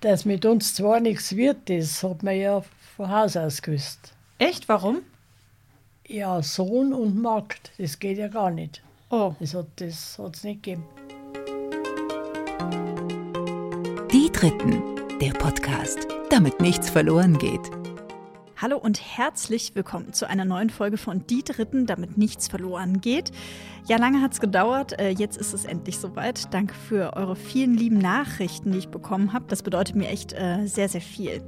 Dass mit uns zwar nichts wird, das hat man ja von Haus aus gewusst. Echt? Warum? Ja, Sohn und Magd, das geht ja gar nicht. Oh. Das hat es das nicht gegeben. Die Dritten, der Podcast, damit nichts verloren geht. Hallo und herzlich willkommen zu einer neuen Folge von Die Dritten, damit nichts verloren geht. Ja, lange hat es gedauert, äh, jetzt ist es endlich soweit. Danke für eure vielen lieben Nachrichten, die ich bekommen habe. Das bedeutet mir echt äh, sehr, sehr viel.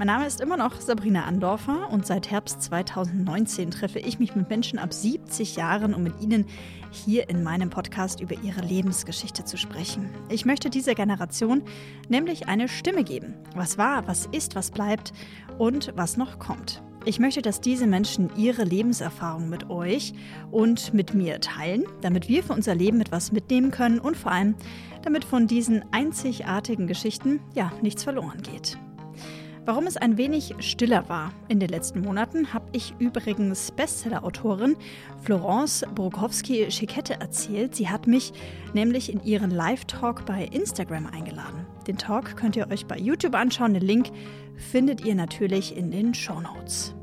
Mein Name ist immer noch Sabrina Andorfer und seit Herbst 2019 treffe ich mich mit Menschen ab 70 Jahren, um mit ihnen hier in meinem Podcast über ihre Lebensgeschichte zu sprechen. Ich möchte dieser Generation nämlich eine Stimme geben. Was war, was ist, was bleibt und was noch kommt. Ich möchte, dass diese Menschen ihre Lebenserfahrung mit euch und mit mir teilen, damit wir für unser Leben etwas mitnehmen können und vor allem, damit von diesen einzigartigen Geschichten ja nichts verloren geht. Warum es ein wenig stiller war in den letzten Monaten, habe ich übrigens Bestseller-Autorin Florence Borkowski-Schikette erzählt. Sie hat mich nämlich in ihren Live-Talk bei Instagram eingeladen. Den Talk könnt ihr euch bei YouTube anschauen. Den Link findet ihr natürlich in den Show Notes.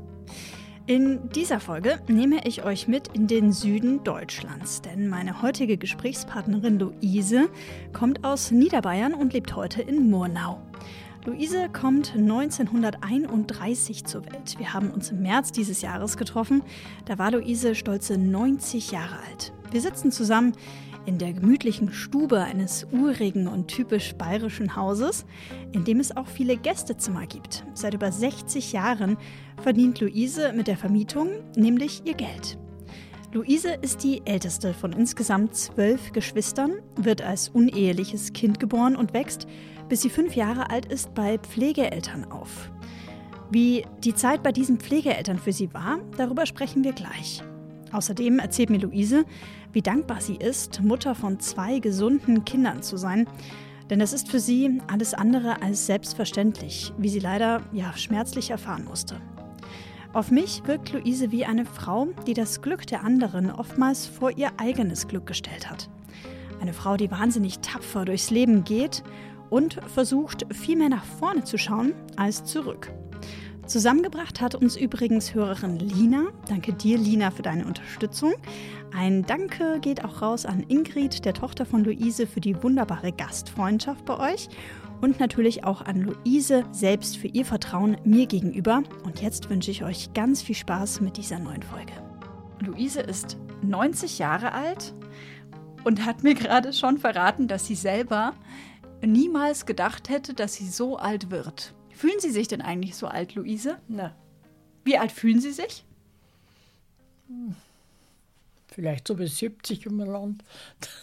In dieser Folge nehme ich euch mit in den Süden Deutschlands, denn meine heutige Gesprächspartnerin Luise kommt aus Niederbayern und lebt heute in Murnau. Luise kommt 1931 zur Welt. Wir haben uns im März dieses Jahres getroffen. Da war Luise stolze 90 Jahre alt. Wir sitzen zusammen in der gemütlichen Stube eines urigen und typisch bayerischen Hauses, in dem es auch viele Gästezimmer gibt. Seit über 60 Jahren verdient Luise mit der Vermietung nämlich ihr Geld. Luise ist die älteste von insgesamt zwölf Geschwistern, wird als uneheliches Kind geboren und wächst bis sie fünf Jahre alt ist, bei Pflegeeltern auf. Wie die Zeit bei diesen Pflegeeltern für sie war, darüber sprechen wir gleich. Außerdem erzählt mir Luise, wie dankbar sie ist, Mutter von zwei gesunden Kindern zu sein. Denn es ist für sie alles andere als selbstverständlich, wie sie leider ja schmerzlich erfahren musste. Auf mich wirkt Luise wie eine Frau, die das Glück der anderen oftmals vor ihr eigenes Glück gestellt hat. Eine Frau, die wahnsinnig tapfer durchs Leben geht und versucht viel mehr nach vorne zu schauen als zurück. Zusammengebracht hat uns übrigens Hörerin Lina. Danke dir, Lina, für deine Unterstützung. Ein Danke geht auch raus an Ingrid, der Tochter von Luise, für die wunderbare Gastfreundschaft bei euch. Und natürlich auch an Luise selbst für ihr Vertrauen mir gegenüber. Und jetzt wünsche ich euch ganz viel Spaß mit dieser neuen Folge. Luise ist 90 Jahre alt und hat mir gerade schon verraten, dass sie selber niemals gedacht hätte, dass sie so alt wird. Fühlen Sie sich denn eigentlich so alt, Luise? Na, Wie alt fühlen Sie sich? vielleicht so bis 70 um ein Land.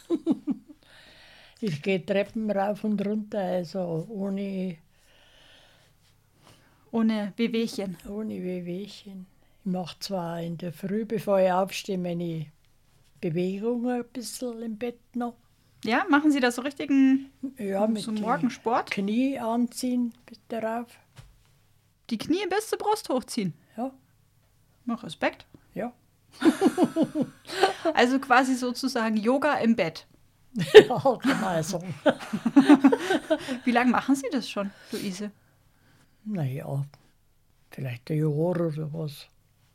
ich gehe Treppen rauf und runter, also ohne, Ohne Wehwehchen. ohne Wehwehchen. Ich mache zwar in der Früh, bevor ich aufstehe, meine Bewegungen ein bisschen im Bett noch. Ja, machen Sie das so richtigen Ja, mit so den Morgensport? Knie anziehen bis darauf. Die Knie bis zur Brust hochziehen. Ja, Noch Respekt. ja. Also quasi sozusagen Yoga im Bett. ja, kann man so. Wie lange machen Sie das schon, Luise? Naja, vielleicht ein Jahr oder was.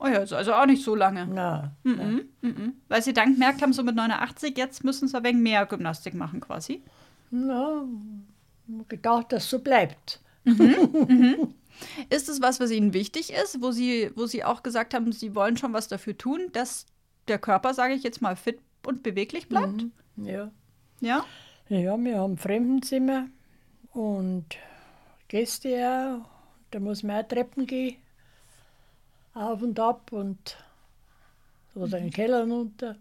Oh ja, also- also auch nicht so lange. Na, Mhm, mhm. Weil Sie dann gemerkt haben, so mit 89, jetzt müssen Sie ein wenig mehr Gymnastik machen quasi. na, gedacht, dass so bleibt. Ist es was, was Ihnen wichtig ist, wo Sie, wo Sie auch gesagt haben, Sie wollen schon was dafür tun, dass der Körper, sage ich jetzt mal, fit und beweglich bleibt? Ja. Ja? ja, wir haben Fremdenzimmer und Gäste auch. Da muss man auch Treppen gehen. Auf und ab und oder in den Keller runter.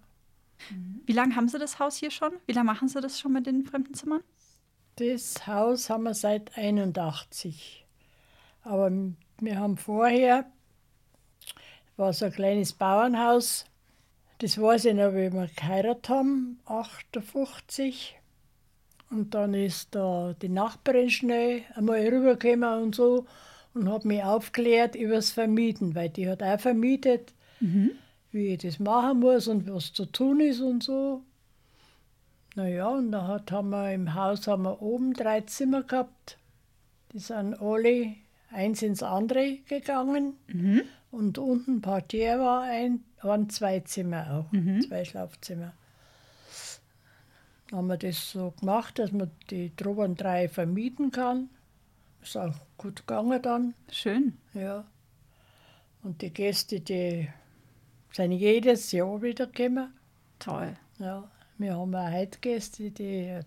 Wie lange haben Sie das Haus hier schon? Wie lange machen Sie das schon mit den Fremdenzimmern? Das Haus haben wir seit 81. Aber wir haben vorher, war so ein kleines Bauernhaus, das weiß ich noch, wie wir geheiratet haben, 58. Und dann ist da die Nachbarin schnell einmal rübergekommen und so und hat mich aufgeklärt über das Vermieten, weil die hat auch vermietet, wie ich das machen muss und was zu tun ist und so. Naja, und dann hat, haben wir im Haus haben wir oben drei Zimmer gehabt Die sind alle eins ins andere gegangen. Mhm. Und unten Partier war ein, waren zwei Zimmer auch, Mhm. zwei Schlafzimmer. Dann haben wir das so gemacht, dass man die drüben drei vermieten kann. Ist auch gut gegangen dann, Schön. ja. Und die Gäste, die sind jedes Jahr wieder gekommen. Toll. Ja. Wir haben auch heute Gäste, die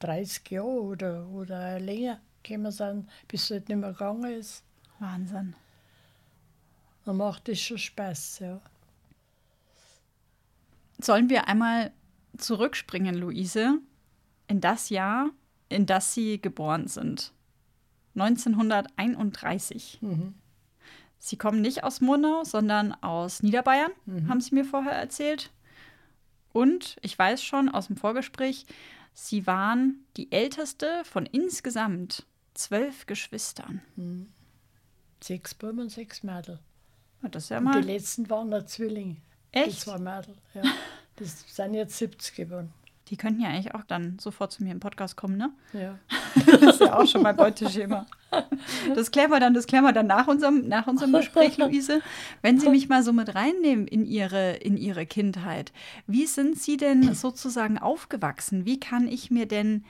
30 Jahre oder, oder länger gekommen sind, bis es halt nicht mehr gegangen ist. Wahnsinn. Dann macht das schon Spaß, ja. Sollen wir einmal zurückspringen, Luise, in das Jahr, in das Sie geboren sind? 1931. Mhm. Sie kommen nicht aus Murnau, sondern aus Niederbayern, haben Sie mir vorher erzählt. Und ich weiß schon aus dem Vorgespräch, Sie waren die älteste von insgesamt zwölf Geschwistern. Sechs Buben und sechs Mädel. Ja, Das ja Und mal die letzten waren der Zwilling. Die echt. zwei Mädel. Ja. Das sind jetzt 70 geworden. Die könnten ja eigentlich auch dann sofort zu mir im Podcast kommen, ne? Ja. Das ist ja auch schon mein Beuteschema. Das klären wir dann, das klären wir dann nach unserem, nach unserem Gespräch, Luise. Wenn Sie mich mal so mit reinnehmen in Ihre, in Ihre Kindheit, wie sind Sie denn sozusagen aufgewachsen? Wie kann ich mir denn,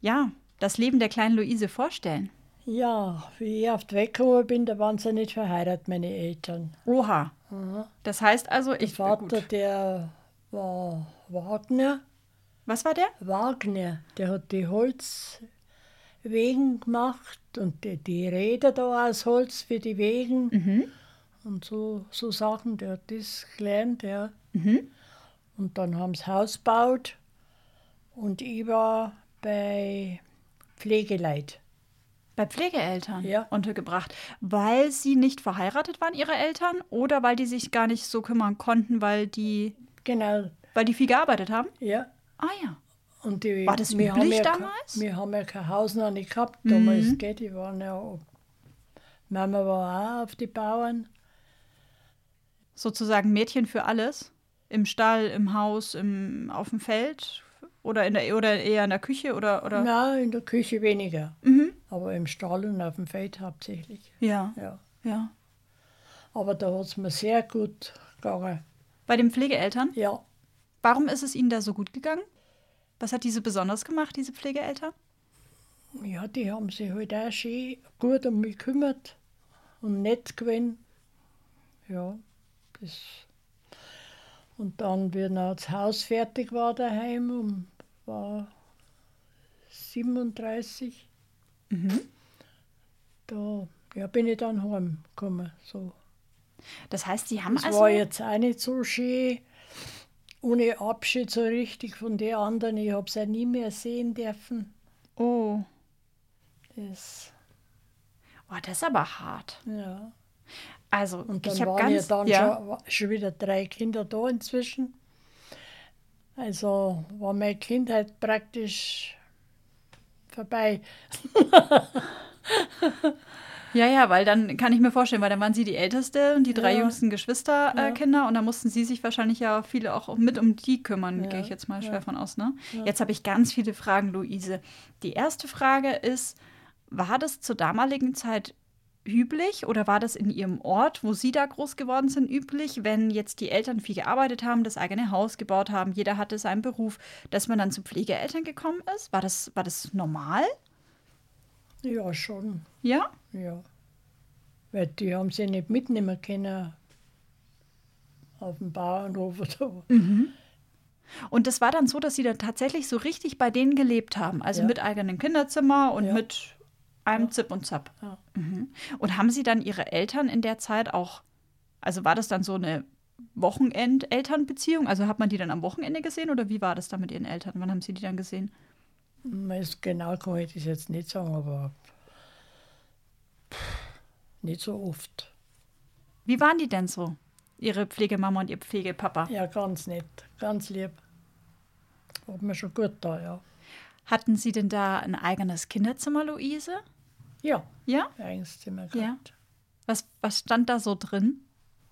ja, das Leben der kleinen Luise vorstellen? ja, wie ich auf die gekommen bin, da waren sie nicht verheiratet, meine Eltern. Oha. Aha. Das heißt also, Der ich. Vater, Gut. der war Wagner. Was war der? Wagner, der hat die Holzwegen gemacht und die, die Räder da aus Holz für die Wegen Mhm. und so, so Sachen. Der hat das gelernt, ja. Mhm. Und dann haben sie Haus gebaut und ich war bei Pflegeleit. Bei Pflegeeltern Ja. untergebracht. Weil sie nicht verheiratet waren, ihre Eltern, oder weil die sich gar nicht so kümmern konnten, weil die, Genau, weil die viel gearbeitet haben? ja. Ah ja. Und die, War das wir üblich ja ke- damals? Mhm. Wir haben ja kein Haus noch nicht gehabt damals, gell? Die waren ja. Mama war auch auf die Bauern. sozusagen Mädchen für alles? Im Stall, im Haus, im, auf dem Feld oder, in der, oder eher in der Küche oder, oder? Nein, in der Küche weniger. Mhm. Aber im Stall und auf dem Feld hauptsächlich. Ja, Ja. ja. Aber da hat es mir sehr gut gegangen. Bei den Pflegeeltern? Ja, Warum ist es ihnen da so gut gegangen? Was hat diese besonders gemacht, diese Pflegeeltern? ja, die haben sich halt auch schön gut um mich gekümmert und nett gewesen. Ja, das. Und dann, wie noch das Haus fertig war daheim, um, war 37, Mhm. da ja, bin ich dann heimgekommen. So. Das heißt, sie haben Das also. war jetzt auch nicht so schön, ohne Abschied so richtig von den anderen. Ich habe sie nie mehr sehen dürfen. Oh. Das, oh, das ist aber hart. ja. Also, Und dann ich habe waren ja ganz. dann ja. Schon, schon wieder drei Kinder da inzwischen. Also war meine Kindheit praktisch vorbei. Ja, ja, weil dann kann ich mir vorstellen, weil dann waren sie die Älteste und die drei Ja. jüngsten Geschwisterkinder äh, Ja. Und dann mussten sie sich wahrscheinlich ja viele auch mit um die kümmern, Ja, gehe ich jetzt mal schwer von aus. Ne? Jetzt habe ich ganz viele Fragen, Luise. Die erste Frage ist, war das zur damaligen Zeit üblich oder war das in Ihrem Ort, wo Sie da groß geworden sind, üblich, wenn jetzt die Eltern viel gearbeitet haben, das eigene Haus gebaut haben, jeder hatte seinen Beruf, dass man dann zu Pflegeeltern gekommen ist? War das, war das normal? Ja, schon. Ja? Ja. Weil die haben sie nicht mitnehmen können auf dem Bauernhof oder Mhm. Und das war dann so, dass sie dann tatsächlich so richtig bei denen gelebt haben. Also Ja. mit eigenem Kinderzimmer und Ja. mit einem Ja. Zip und Zap. Mhm. Und haben sie dann ihre Eltern in der Zeit auch, also war das dann so eine Wochenend-Elternbeziehung? Also hat man die dann am Wochenende gesehen oder wie war das dann mit ihren Eltern? Wann haben sie die dann gesehen? Weiß Genau kann ich das jetzt nicht sagen, aber nicht so oft. Wie waren die denn so? Ihre Pflegemama und ihr Pflegepapa? Ja, ganz nett, ganz lieb. Hat mir schon gut da, ja. Hatten sie denn da ein eigenes Kinderzimmer, Luise? Ja, Ja? eigenes Zimmer Ja. gehabt. Was, was stand da so drin?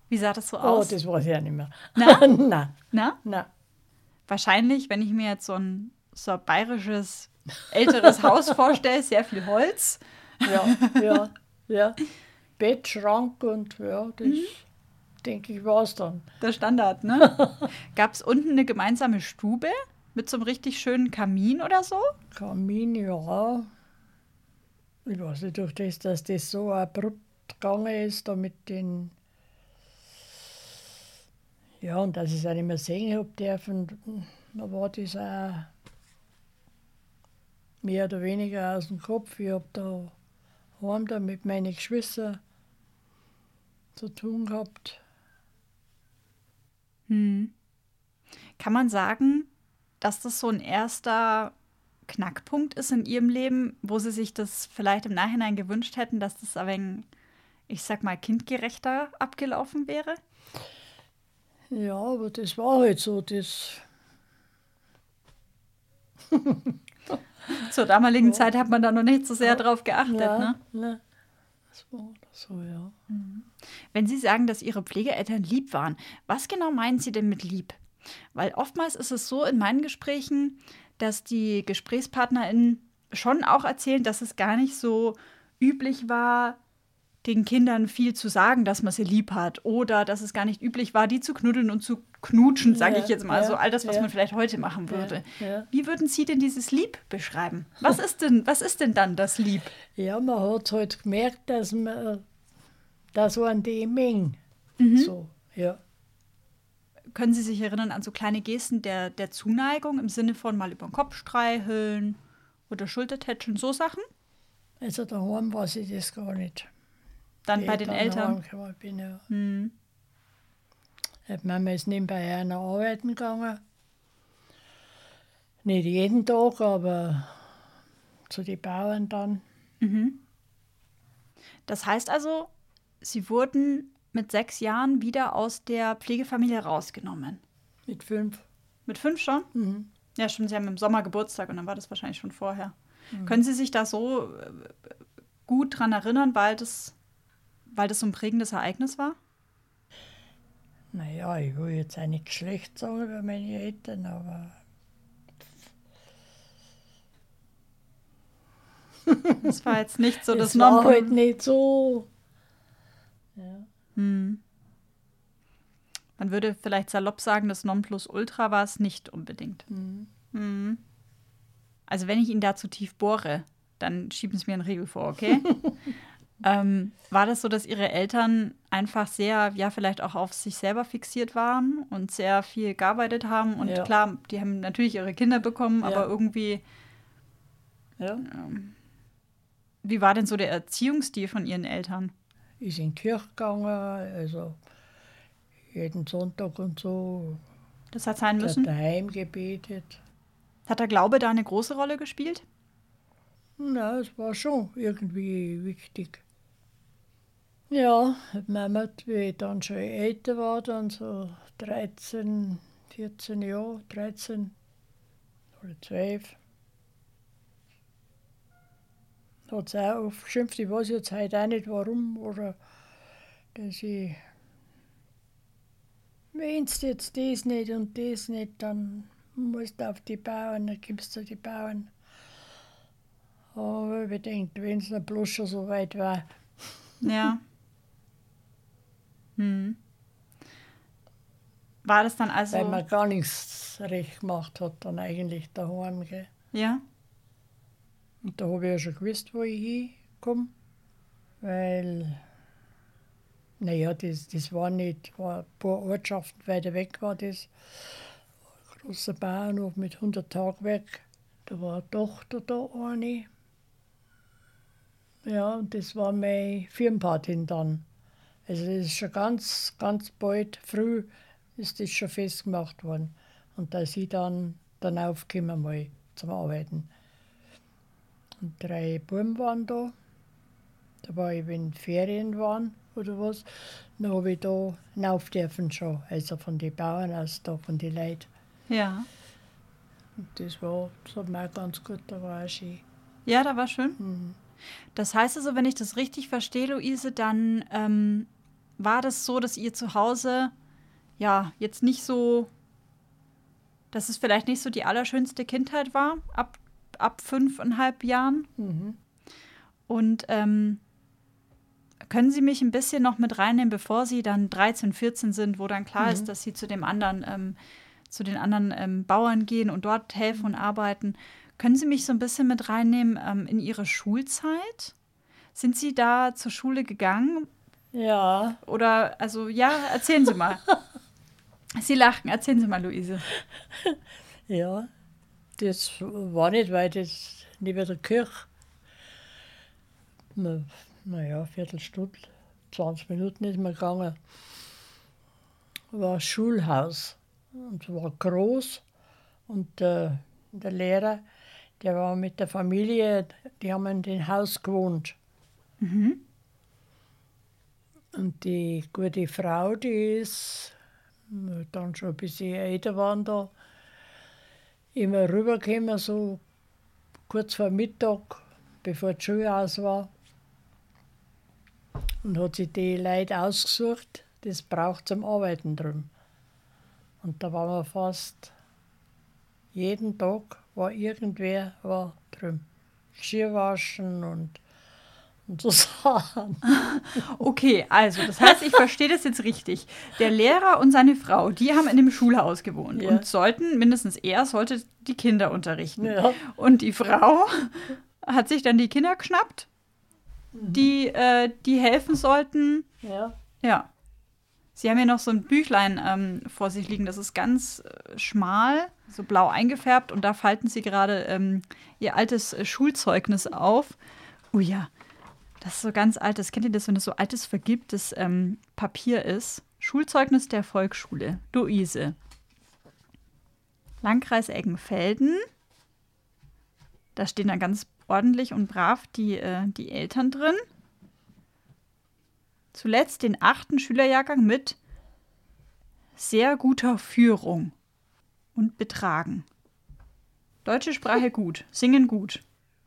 Wie sah das so Oh, aus? das weiß ich auch nicht mehr. Na? nein, Na? nein. Wahrscheinlich, wenn ich mir jetzt so ein, so ein bayerisches älteres Haus vorstelle, sehr viel Holz. Ja, ja, ja. Bett, Schrank und ja, das denke ich war es dann. Der Standard, ne? Gab es unten eine gemeinsame Stube mit so einem richtig schönen Kamin oder so? Kamin, ja. Ich weiß nicht, durch das, dass das so abrupt gegangen ist, da mit den. Ja, und dass ich es auch nicht mehr sehen habe dürfen, da war das auch mehr oder weniger aus dem Kopf. Ich habe da heim da mit meinen Geschwistern zu tun gehabt. Hm. Kann man sagen, dass das so ein erster Knackpunkt ist in ihrem Leben, wo sie sich das vielleicht im Nachhinein gewünscht hätten, dass das ein wenig, ich sag mal, kindgerechter abgelaufen wäre? Ja, aber das war halt so, das. Zur damaligen Zeit hat man da noch nicht so sehr drauf geachtet, ja, ne? ne, das war so, ja. Wenn Sie sagen, dass Ihre Pflegeeltern lieb waren, was genau meinen Sie denn mit lieb? Weil oftmals ist es so in meinen Gesprächen, dass die GesprächspartnerInnen schon auch erzählen, dass es gar nicht so üblich war, den Kindern viel zu sagen, dass man sie lieb hat. Oder dass es gar nicht üblich war, die zu knuddeln und zu knutschen, sage Ja, ich jetzt mal. ja, so all das, was ja. man vielleicht heute machen würde. Wie würden Sie denn dieses Lieb beschreiben? Was ist denn, was ist denn dann das Lieb? Ja, man hat halt gemerkt, dass man das waren die Mengen. Mhm. So, ja. Können Sie sich erinnern an so kleine Gesten der, der Zuneigung im Sinne von mal über den Kopf streicheln oder Schultertätscheln, so Sachen? Also daheim weiß ich das gar nicht. Dann bei den Eltern. heimgekommen Bin, ja. Hm. Die Mama ist nebenbei einer arbeiten gegangen. Nicht jeden Tag, aber zu den Bauern dann. Das heißt also, Sie wurden mit sechs Jahren wieder aus der Pflegefamilie rausgenommen. Mit fünf. Mit fünf schon? Mhm. Ja, stimmt, Sie haben im Sommer Geburtstag und dann war das wahrscheinlich schon vorher. Können Sie sich da so äh, gut dran erinnern, weil das, weil das so ein prägendes Ereignis war? Naja, ich will jetzt auch nicht schlecht sagen über meine Eltern, aber Das war jetzt nicht so das es war halt nicht so. Ja. Hm. Man würde vielleicht salopp sagen, das Nonplusultra war es nicht unbedingt. Mhm. Hm. Also wenn ich ihn da zu tief bohre, dann schieben Sie mir einen Riegel vor, okay? ähm, war das so, dass Ihre Eltern einfach sehr, ja, vielleicht auch auf sich selber fixiert waren und sehr viel gearbeitet haben? Und Ja. klar, die haben natürlich ihre Kinder bekommen, Ja. aber irgendwie, ja. wie war denn so der Erziehungsstil von Ihren Eltern? Ist in die Kirche gegangen, also jeden Sonntag und so. Das hat sein Hat müssen. daheim gebetet. Hat der Glaube da eine große Rolle gespielt? Na, es war schon irgendwie wichtig. Ja, Mama, wie ich dann schon älter war, dann so 13, 14 Jahre, 13 oder 12, hat sie auch aufgeschimpft. Ich weiß jetzt heute auch nicht warum, oder dass ich, wenn du jetzt das nicht und das nicht, dann musst du auf die Bauern, dann kommst du die Bauern. Aber ich denke, wenn es bloß schon so weit war. Ja. Hm. War das dann also. Weil man gar nichts recht gemacht hat, dann eigentlich daheim. Gell? ja? Und da habe ich ja schon gewusst, wo ich hinkomme. Weil, naja, das, das war nicht, war ein paar Ortschaften weiter weg war das. Ein großer Bauernhof mit 100 Tagwerk. Da war eine Tochter da, eine. Ja, und das war meine Firmenpatin dann. Also das ist schon ganz, ganz bald, früh ist das schon festgemacht worden. Und da sie dann, dann aufgekommen mal zum Arbeiten. Und drei Buben waren da. Da war ich, wenn Ferien waren oder was, dann habe ich da hinauf dürfen schon. Also von den Bauern aus, da von den Leuten. Ja. Und das war, das hat mir auch ganz gut, da war auch schön. Ja, da war schön. Mhm. Das heißt also, wenn ich das richtig verstehe, Luise, dann ähm, war das so, dass ihr zu Hause ja jetzt nicht so, dass es vielleicht nicht so die allerschönste Kindheit war, ab, ab fünfeinhalb Jahren. Mhm. Und ähm, können Sie mich ein bisschen noch mit reinnehmen, bevor Sie dann 13, 14 sind, wo dann klar Mhm. ist, dass Sie zu dem anderen, ähm, zu den anderen ähm, Bauern gehen und dort helfen und arbeiten? Können Sie mich so ein bisschen mit reinnehmen ähm, in Ihre Schulzeit? Sind Sie da zur Schule gegangen? Ja, Oder, also, ja, erzählen Sie mal. Sie lachen, erzählen Sie mal, Luise. ja. Das war nicht weit, das neben der Kirche. Na, naja, Viertelstunde, 20 Minuten ist man gegangen. War ein Schulhaus und war groß. Und äh, der Lehrer, der war mit der Familie, die haben in dem Haus gewohnt. Und die gute Frau, die ist na, dann schon ein bisschen älter waren da, immer rübergekommen, so kurz vor Mittag, bevor die Schule aus war. Und hat sich die Leute ausgesucht, das braucht zum Arbeiten drum. Und da waren wir fast jeden Tag war irgendwer war drum. Geschirrwaschen und, und Sachen. Okay, also das heißt, ich verstehe das jetzt richtig. Der Lehrer und seine Frau, die haben in dem Schulhaus gewohnt Ja. und sollten, mindestens er sollte die Kinder unterrichten. Ja. Und die Frau hat sich dann die Kinder geschnappt, die, äh, die helfen sollten. Ja. Ja. Sie haben hier noch so ein Büchlein ähm, vor sich liegen, das ist ganz äh, schmal, so blau eingefärbt und da falten sie gerade ähm, ihr altes äh, Schulzeugnis auf. Oh ja, das ist so ganz altes. Kennt ihr das, wenn das so altes, vergilbtes ähm, Papier ist? Schulzeugnis der Volksschule. Luise. Landkreis Eggenfelden. Da stehen dann ganz ordentlich und brav die, äh, die Eltern drin. Zuletzt den achten Schülerjahrgang mit sehr guter Führung und Betragen. Deutsche Sprache gut, Singen gut,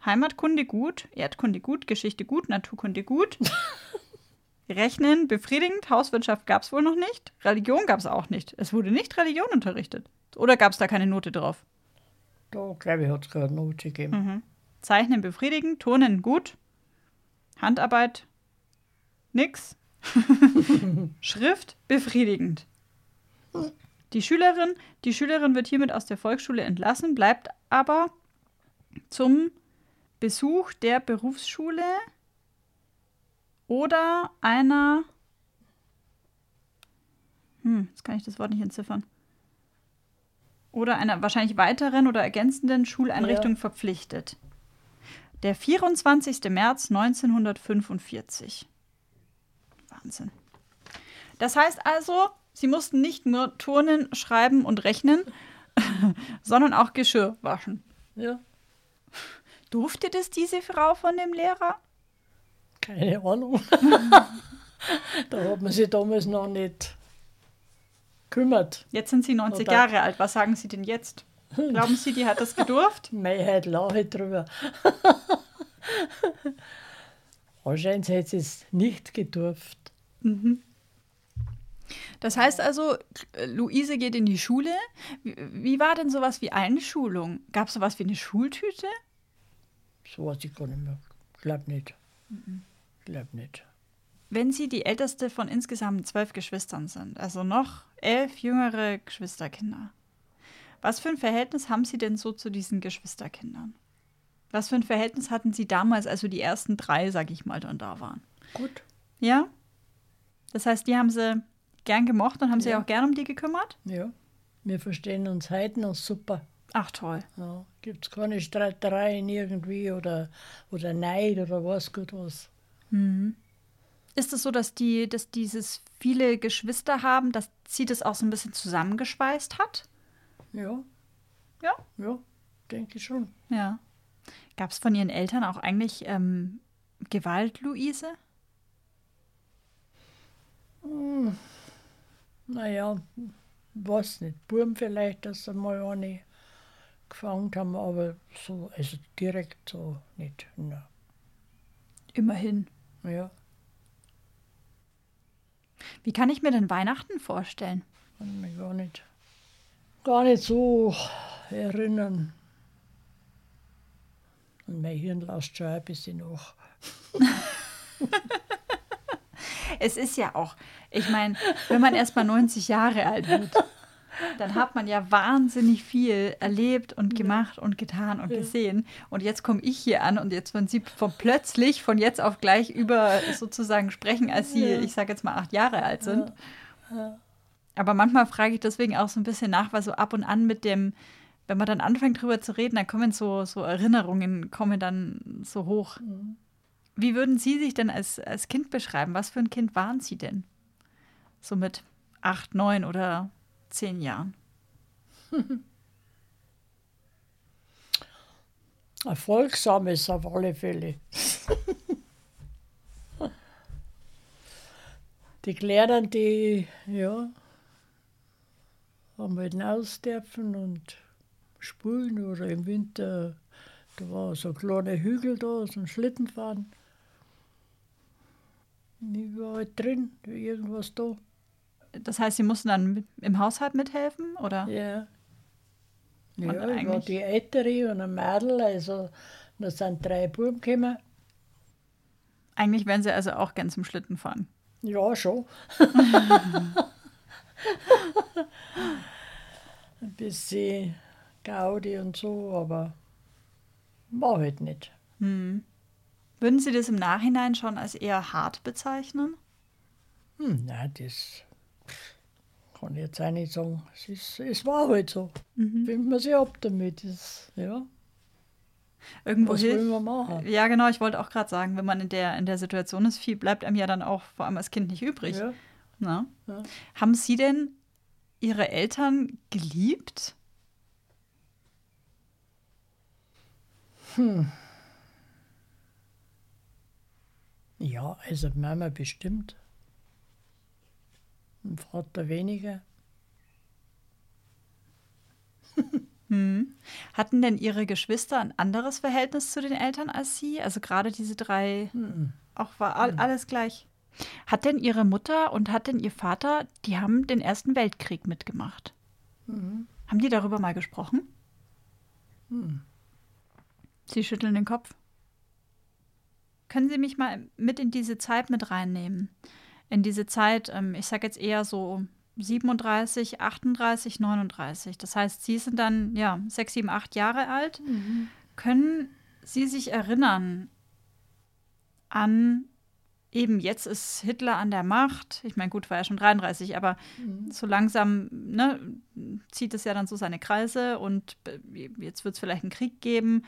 Heimatkunde gut, Erdkunde gut, Geschichte gut, Naturkunde gut. Rechnen befriedigend, Hauswirtschaft gab es wohl noch nicht, Religion gab es auch nicht. Es wurde nicht Religion unterrichtet. Oder gab es da keine Note drauf? Da, glaube ich, hat es gerade Note gegeben. Mhm. Zeichnen befriedigend, Turnen gut, Handarbeit nix, Schrift befriedigend. Die Schülerin, die Schülerin wird hiermit aus der Volksschule entlassen, bleibt aber zum Besuch der Berufsschule oder einer hm, jetzt kann ich das Wort nicht entziffern. Oder einer wahrscheinlich weiteren oder ergänzenden Schuleinrichtung verpflichtet. Der 24. März 1945. Wahnsinn. Das heißt also, sie mussten nicht nur turnen, schreiben und rechnen, sondern auch Geschirr waschen. Ja, Durfte das diese Frau von dem Lehrer? keine Ahnung. da hat man sich damals noch nicht gekümmert. Jetzt sind sie 90 Oder- Jahre alt. Was sagen Sie denn jetzt? Glauben Sie, die hat das gedurft? Mehrheit lache drüber. Anscheinend hätte sie es nicht gedurft. Das heißt also, Luise geht in die Schule. Wie, wie war denn sowas wie Einschulung? Gab es sowas wie eine Schultüte? So weiß ich gar nicht mehr. Glaub nicht. Glaub nicht. Wenn Sie die älteste von insgesamt zwölf Geschwistern sind, also noch elf jüngere Geschwisterkinder, was für ein Verhältnis haben Sie denn so zu diesen Geschwisterkindern? Was für ein Verhältnis hatten Sie damals, also die ersten drei, sag ich mal, dann da waren? Gut. Ja? Das heißt, die haben Sie gern gemocht und haben sich Ja. auch gern um die gekümmert? Ja. Wir verstehen uns heute noch super. Ach toll. Ja. Gibt es keine Streitereien irgendwie oder, oder Neid oder was gut was. Ist es so, dass die, dass dieses viele Geschwister haben, dass sie das auch so ein bisschen zusammengeschweißt hat? Ja. Ja. Ja, denke ich schon. Ja. Gab es von ihren Eltern auch eigentlich ähm, Gewalt, Luise? Naja, weiß nicht. Burm vielleicht, dass sie mal eine gefangen haben, aber so, also direkt so nicht. Na, Immerhin. ja, Wie kann ich mir denn Weihnachten vorstellen? kann mich gar nicht, gar nicht so erinnern. Und mein Hirn lässt schon ein bisschen nach. es ist ja auch, ich meine, wenn man erst mal 90 Jahre alt wird, dann hat man ja wahnsinnig viel erlebt und gemacht und getan und gesehen. Und jetzt komme ich hier an und jetzt wenn Sie von plötzlich von jetzt auf gleich über sozusagen sprechen, als Sie, ich sage jetzt mal, acht Jahre alt sind. Aber manchmal frage ich deswegen auch so ein bisschen nach, weil so ab und an mit dem, wenn man dann anfängt drüber zu reden, dann kommen so, so Erinnerungen, kommen dann so hoch. Wie würden Sie sich denn als, als Kind beschreiben? Was für ein Kind waren Sie denn? So mit acht, neun oder zehn Jahren? Erfolgsames auf alle Fälle. die Kleinen, die, ja, haben halt hinaus dürfen und spielen oder im Winter, da war so ein kleiner Hügel da, so ein Schlittenfahren. Ich war halt drin, irgendwas da. Das heißt, Sie mussten dann im Haushalt mithelfen, oder? Ja. Und Ja, ich war eigentlich- die Ältere und ein Mädel, also da sind drei Buben gekommen. Eigentlich wären Sie also auch gern zum Schlitten fahren. Ja, schon. Ein bisschen Gaudi und so, aber war halt nicht. Hm. Würden Sie das im Nachhinein schon als eher hart bezeichnen? Hm, nein, das kann ich jetzt auch nicht sagen. Es, ist, es war halt so. Findet man sich ab damit. Das, ja, Irgendwo was hilft. man machen? Ja, genau, ich wollte auch gerade sagen, wenn man in der, in der Situation ist, viel bleibt einem ja dann auch vor allem als Kind nicht übrig. Ja. Na? Ja. Haben Sie denn Ihre Eltern geliebt? ja, also Mama bestimmt. Und Vater weniger. Hm. Hatten denn Ihre Geschwister ein anderes Verhältnis zu den Eltern als Sie? Also gerade diese drei, auch war all, alles gleich. Hat denn Ihre Mutter und hat denn Ihr Vater, die haben den Ersten Weltkrieg mitgemacht? Haben die darüber mal gesprochen? Sie schütteln den Kopf. Können Sie mich mal mit in diese Zeit mit reinnehmen? In diese Zeit, ähm, ich sage jetzt eher so 37, 38, 39. Das heißt, Sie sind dann ja sechs, sieben, acht Jahre alt. Können Sie sich erinnern an eben jetzt ist Hitler an der Macht? Ich meine, gut, war ja schon 33, aber so langsam ne, zieht es ja dann so seine Kreise und äh, jetzt wird es vielleicht einen Krieg geben.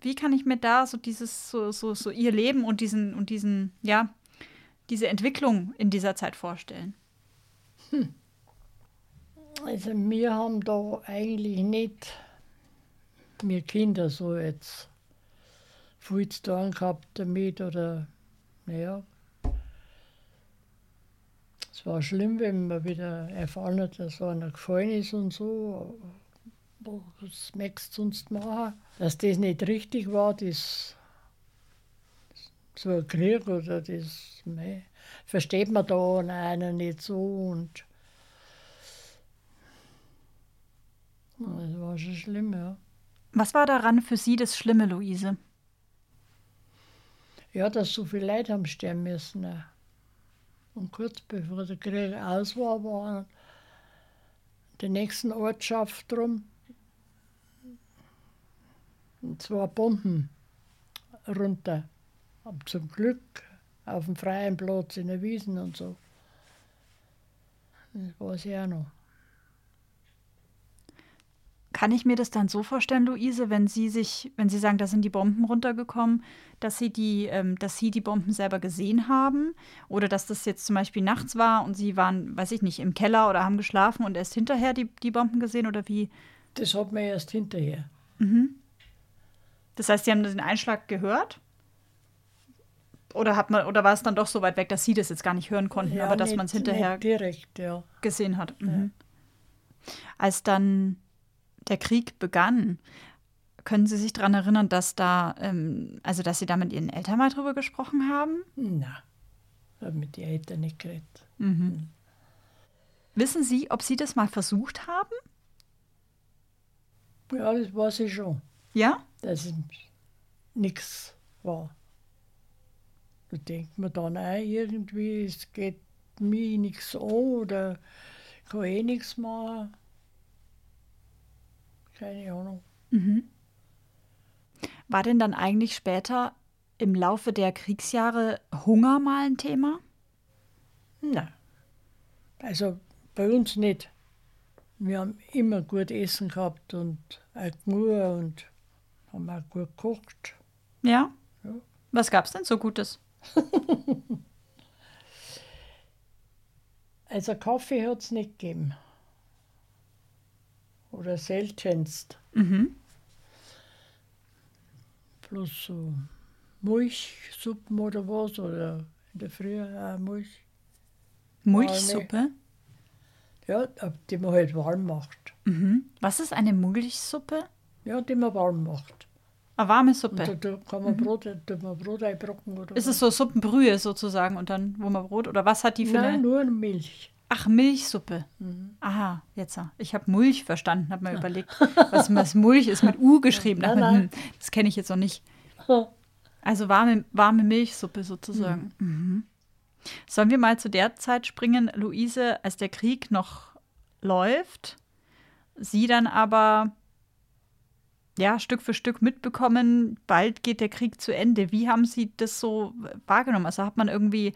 Wie kann ich mir da so dieses, so, so, so ihr Leben und diesen, und diesen, ja, diese Entwicklung in dieser Zeit vorstellen? Also wir haben da eigentlich nicht, wir Kinder so jetzt viel zu tun gehabt damit oder, naja. Es war schlimm, wenn man wieder erfahren hat, dass einer gefallen ist und so. Was möchtest du sonst machen? Dass das nicht richtig war, das so ein Krieg oder das mei, versteht man da einer nicht so und das war schon schlimm, ja. Was war daran für Sie das Schlimme, Luise? Ja, dass so viele Leute haben sterben müssen. ja. Und kurz bevor der Krieg aus war, waren die nächsten Ortschaft drum zwei Bomben runter. Aber zum Glück auf dem freien Platz in der Wiesen und so. Das weiß ich auch noch. Kann ich mir das dann so vorstellen, Luise, wenn Sie sich, wenn Sie sagen, da sind die Bomben runtergekommen, dass Sie die, ähm, dass Sie die Bomben selber gesehen haben? Oder dass das jetzt zum Beispiel nachts war und Sie waren, weiß ich nicht, im Keller oder haben geschlafen und erst hinterher die, die Bomben gesehen oder wie? Das hat man erst hinterher. Das heißt, Sie haben den Einschlag gehört? Oder, hat man, oder war es dann doch so weit weg, dass Sie das jetzt gar nicht hören konnten, Ja, aber dass man es hinterher direkt, ja. gesehen hat. Mhm. Als dann der Krieg begann, können Sie sich daran erinnern, dass da, ähm, also dass Sie da mit Ihren Eltern mal drüber gesprochen haben? Na, habe mit den Eltern nicht geredet. Wissen Sie, ob Sie das mal versucht haben? Ja, das weiß ich schon, Ja? dass es nichts war. Da denkt man dann auch irgendwie, es geht mir nichts an oder ich kann eh nichts machen. Keine Ahnung. Mhm. War denn dann eigentlich später im Laufe der Kriegsjahre Hunger mal ein Thema? Nein. Also bei uns nicht. Wir haben immer gut Essen gehabt und auch genug und haben auch gut gekocht. Ja. Ja. Was gab's denn so Gutes? Also Kaffee hat es nicht gegeben. Oder seltenst. Mhm. Bloß so Milchsuppen oder was. Oder in der Früh auch Milch. Mulchsuppe? Ja, die man halt warm macht. Mhm. Was ist eine Mulchsuppe? Ja, die man warm macht. Eine warme Und da, Suppe. da kann man Brot, da man Brot einbrocken oder Ist es so Suppenbrühe sozusagen und dann, wo man Brot oder was hat die für Nein, eine? nur Milch. Ach, Milchsuppe. Mhm. Aha, jetzt. ja. Ich habe Mulch verstanden, habe mir überlegt, was, was Mulch ist mit U geschrieben. Nein, nein. hm, Das kenne ich jetzt noch nicht. Also warme, warme Milchsuppe sozusagen. Mhm. Sollen wir mal zu der Zeit springen, Luise, als der Krieg noch läuft, sie dann aber ja Stück für Stück mitbekommen, bald geht der Krieg zu Ende. Wie haben Sie das so wahrgenommen? Also hat man irgendwie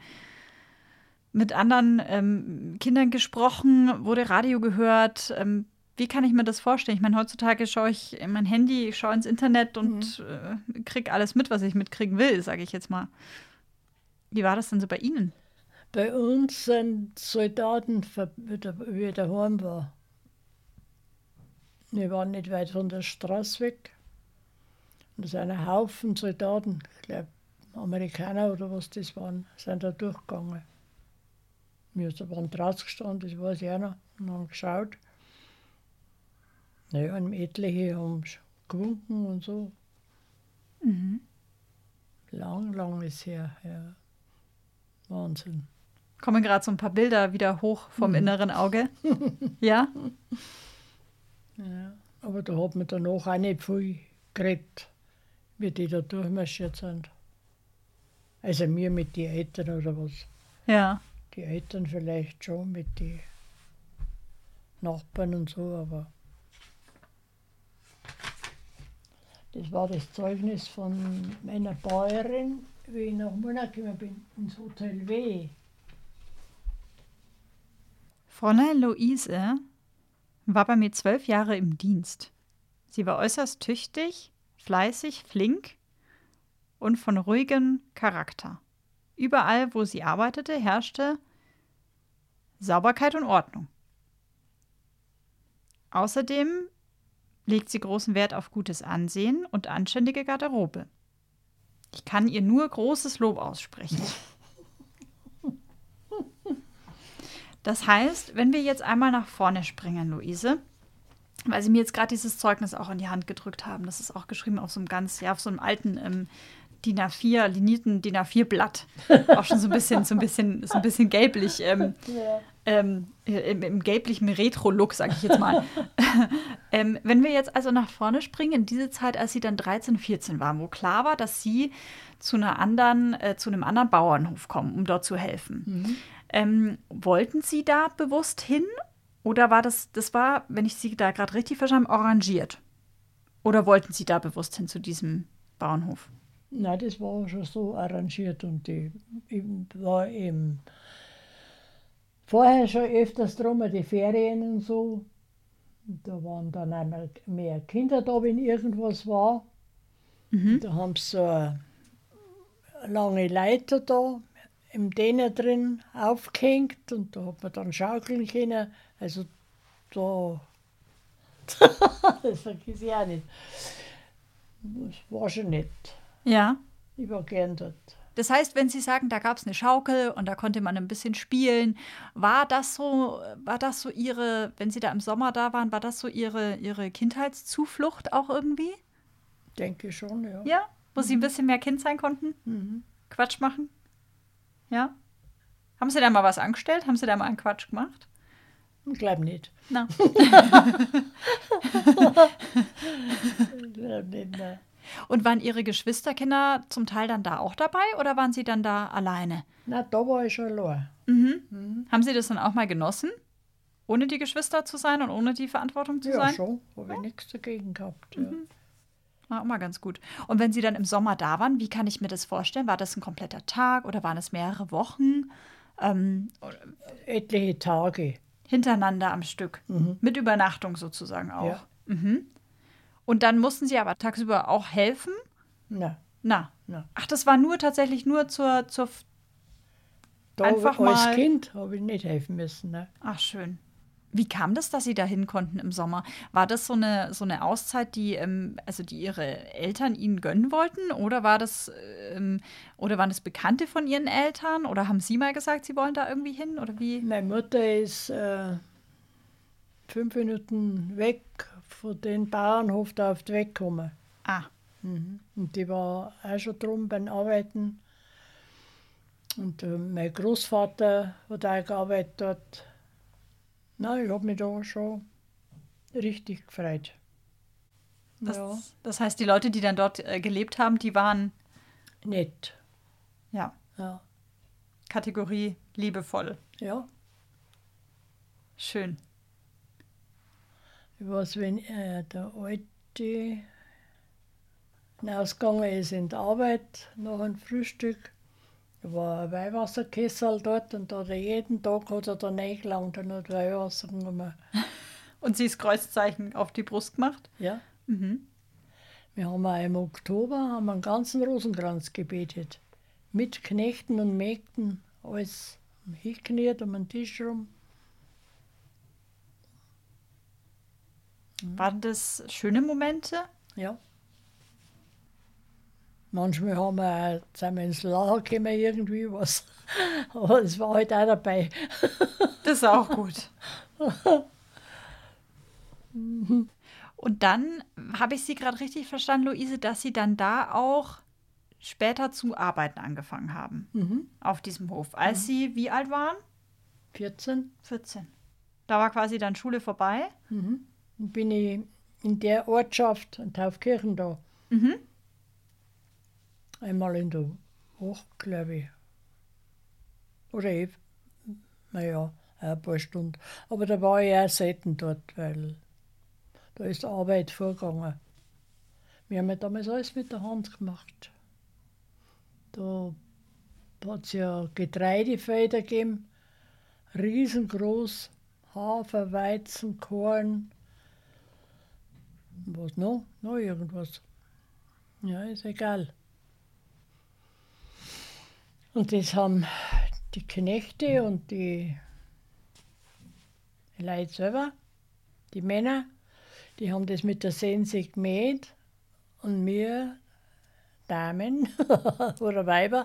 mit anderen ähm, Kindern gesprochen, wurde Radio gehört? Ähm, wie kann ich mir das vorstellen? Ich meine, heutzutage schaue ich in mein Handy, ich schaue ins Internet und äh, kriege alles mit, was ich mitkriegen will, sage ich jetzt mal. Wie war das denn so bei Ihnen? Bei uns sind Soldaten ver- wieder, wieder heim war. Wir waren nicht weit von der Straße weg. Und es sind ein Haufen Soldaten, ich glaube Amerikaner oder was das waren, sind da durchgegangen. Wir waren draußen gestanden, das weiß ich auch noch, und haben geschaut. Naja, und etliche haben gewunken und so. Lang, lang ist her, ja. Wahnsinn. Kommen gerade so ein paar Bilder wieder hoch vom inneren Auge. ja? Ja, aber da hat man danach auch nicht viel geredet, wie die da durchmarschiert sind. Also mir mit den Eltern oder was. Ja. Die Eltern vielleicht schon mit den Nachbarn und so, aber das war das Zeugnis von meiner Bäuerin, wie ich nach Monat gekommen bin, ins Hotel W. Fräulein Luise war bei mir zwölf Jahre im Dienst. Sie war äußerst tüchtig, fleißig, flink und von ruhigem Charakter. Überall, wo sie arbeitete, herrschte Sauberkeit und Ordnung. Außerdem legt sie großen Wert auf gutes Ansehen und anständige Garderobe. Ich kann ihr nur großes Lob aussprechen. Das heißt, wenn wir jetzt einmal nach vorne springen, Luise, weil Sie mir jetzt gerade dieses Zeugnis auch in die Hand gedrückt haben, das ist auch geschrieben auf so einem ganz, ja, auf so einem alten ähm, DIN A4, linierten DIN A4-Blatt. Auch schon so ein bisschen, so ein bisschen, so ein bisschen gelblich, ähm, ähm, im, im gelblichen Retro-Look, sage ich jetzt mal. ähm, wenn wir jetzt also nach vorne springen, in diese Zeit, als Sie dann 13, 14 waren, wo klar war, dass Sie zu einer anderen, äh, zu einem anderen Bauernhof kommen, um dort zu helfen. Ähm, wollten Sie da bewusst hin? Oder war das, das war, wenn ich Sie da gerade richtig verstanden habe, arrangiert? Oder wollten Sie da bewusst hin zu diesem Bauernhof? Nein, das war schon so arrangiert und die, ich war eben vorher schon öfters drum, die Ferien und so. Da waren dann einmal mehr Kinder da, wenn irgendwas war. Da haben sie so eine lange Leiter da im Däner drin aufgehängt und da hat man dann schaukeln können. Also da, das vergiss ich auch nicht. Das war schon nett. Ja. Ich war gern dort. Das heißt, wenn Sie sagen, da gab es eine Schaukel und da konnte man ein bisschen spielen, war das so, war das so Ihre, wenn Sie da im Sommer da waren, war das so Ihre, Ihre Kindheitszuflucht auch irgendwie? Denke schon, ja. Ja? Wo Sie ein bisschen mehr Kind sein konnten? Mhm. Quatsch machen? Ja? Haben Sie da mal was angestellt? Haben Sie da mal einen Quatsch gemacht? Ich glaube nicht. Na. Ich glaube nicht, nein. Und waren Ihre Geschwisterkinder zum Teil dann da auch dabei oder waren Sie dann da alleine? Na, da war ich schon allein. Haben Sie das dann auch mal genossen? Ohne die Geschwister zu sein und ohne die Verantwortung zu Ja, sein? schon. Habe ich nichts dagegen gehabt. Ja. War auch mal ganz gut. Und wenn Sie dann im Sommer da waren, wie kann ich mir das vorstellen? War das ein kompletter Tag oder waren es mehrere Wochen ähm, Etliche Tage. hintereinander am Stück? Mit Übernachtung sozusagen auch. Ja. Mhm. Und dann mussten Sie aber tagsüber auch helfen? Na, Na. na. Ach, das war nur tatsächlich nur zur, zur Da Einfach als mal- Kind habe ich nicht helfen müssen. Ne? Ach, schön. Wie kam das, dass Sie dahin konnten im Sommer? War das so eine, so eine Auszeit, die, ähm, also die Ihre Eltern Ihnen gönnen wollten? Oder war das, ähm, oder waren das Bekannte von Ihren Eltern? Oder haben Sie mal gesagt, Sie wollen da irgendwie hin? Oder wie? Meine Mutter ist äh, fünf Minuten weg von dem Bauernhof da auf die Weg gekommen. Ah, Und die war auch schon drum beim Arbeiten. Und äh, mein Großvater hat auch gearbeitet dort. Na, ich habe mich da schon richtig gefreut. das, ja, das heißt, die Leute, die dann dort äh, gelebt haben, die waren, nett. ja, Ja, Kategorie liebevoll. ja. Schön. Ich weiß, wenn äh, der Alte hinausgegangen ist in die Arbeit nach dem Frühstück, war ein Weihwasserkessel dort und da hat er jeden Tag hat er da reingelangt und hat Weihwasser genommen. Und Sie das Kreuzzeichen auf die Brust gemacht? Ja. Mhm. Wir haben auch im Oktober haben wir einen ganzen Rosenkranz gebetet. Mit Knechten und Mägden, alles hingekniet um den Tisch rum. Waren das schöne Momente? Ja. Manchmal haben wir sind wir ins Lachen gekommen, irgendwie was. Aber es war halt auch dabei. Das ist auch gut. Und dann habe ich Sie gerade richtig verstanden, Luise, dass Sie dann da auch später zu arbeiten angefangen haben Mhm. auf diesem Hof. Als Sie wie alt waren? 14 14. Da war quasi dann Schule vorbei. mhm. Dann bin ich in der Ortschaft, in Taufkirchen da, Mhm. Einmal in der Woche, glaube ich. Oder eh, naja, ein paar Stunden. Aber da war ich auch selten dort, weil da ist Arbeit vorgegangen. Wir haben ja damals alles mit der Hand gemacht. Da hat es ja Getreidefelder gegeben, riesengroß, Hafer, Weizen, Korn. Was noch? Noch irgendwas. Ja, ist egal. Und das haben die Knechte und die Leute selber, die Männer, die haben das mit der Sense gemäht und wir Damen oder Weiber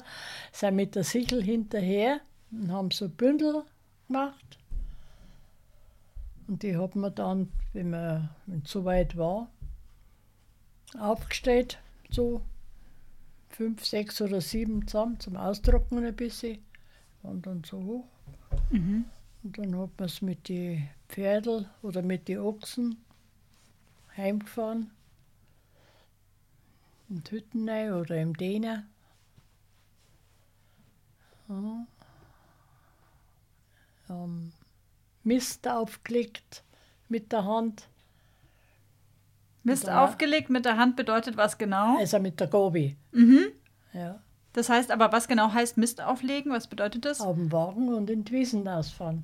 sind mit der Sichel hinterher und haben so Bündel gemacht. Und die haben wir dann, wenn man so weit war, aufgestellt, so fünf, sechs oder sieben zusammen zum Austrocknen ein bisschen. Und dann so hoch. Mhm. Und dann hat man es mit den Pferdeln oder mit den Ochsen heimgefahren. In die Hütten oder im Däner. Ja. Ähm, Mist aufgelegt mit der Hand, Mist Da- aufgelegt mit der Hand bedeutet was genau? also mit der Gobi. Mhm. Ja. Das heißt aber, was genau heißt Mist auflegen? Was bedeutet das? Auf dem Wagen und in die Wiesen ausfahren.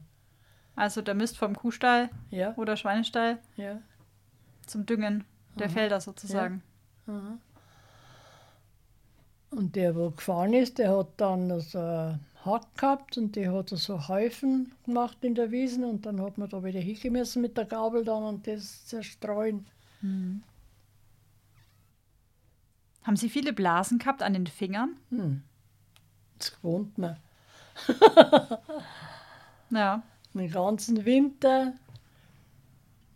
Also der Mist vom Kuhstall Ja, oder Schweinestall ja. zum Düngen der Felder sozusagen. Aha. Und der, wo gefahren ist, der hat dann so einen Hack gehabt und die hat so Häufen gemacht in der Wiesen und dann hat man da wieder hingemessen mit der Gabel dann und das zerstreuen. Haben Sie viele Blasen gehabt an den Fingern? Hm. Das gewohnt man. Ja. Den ganzen Winter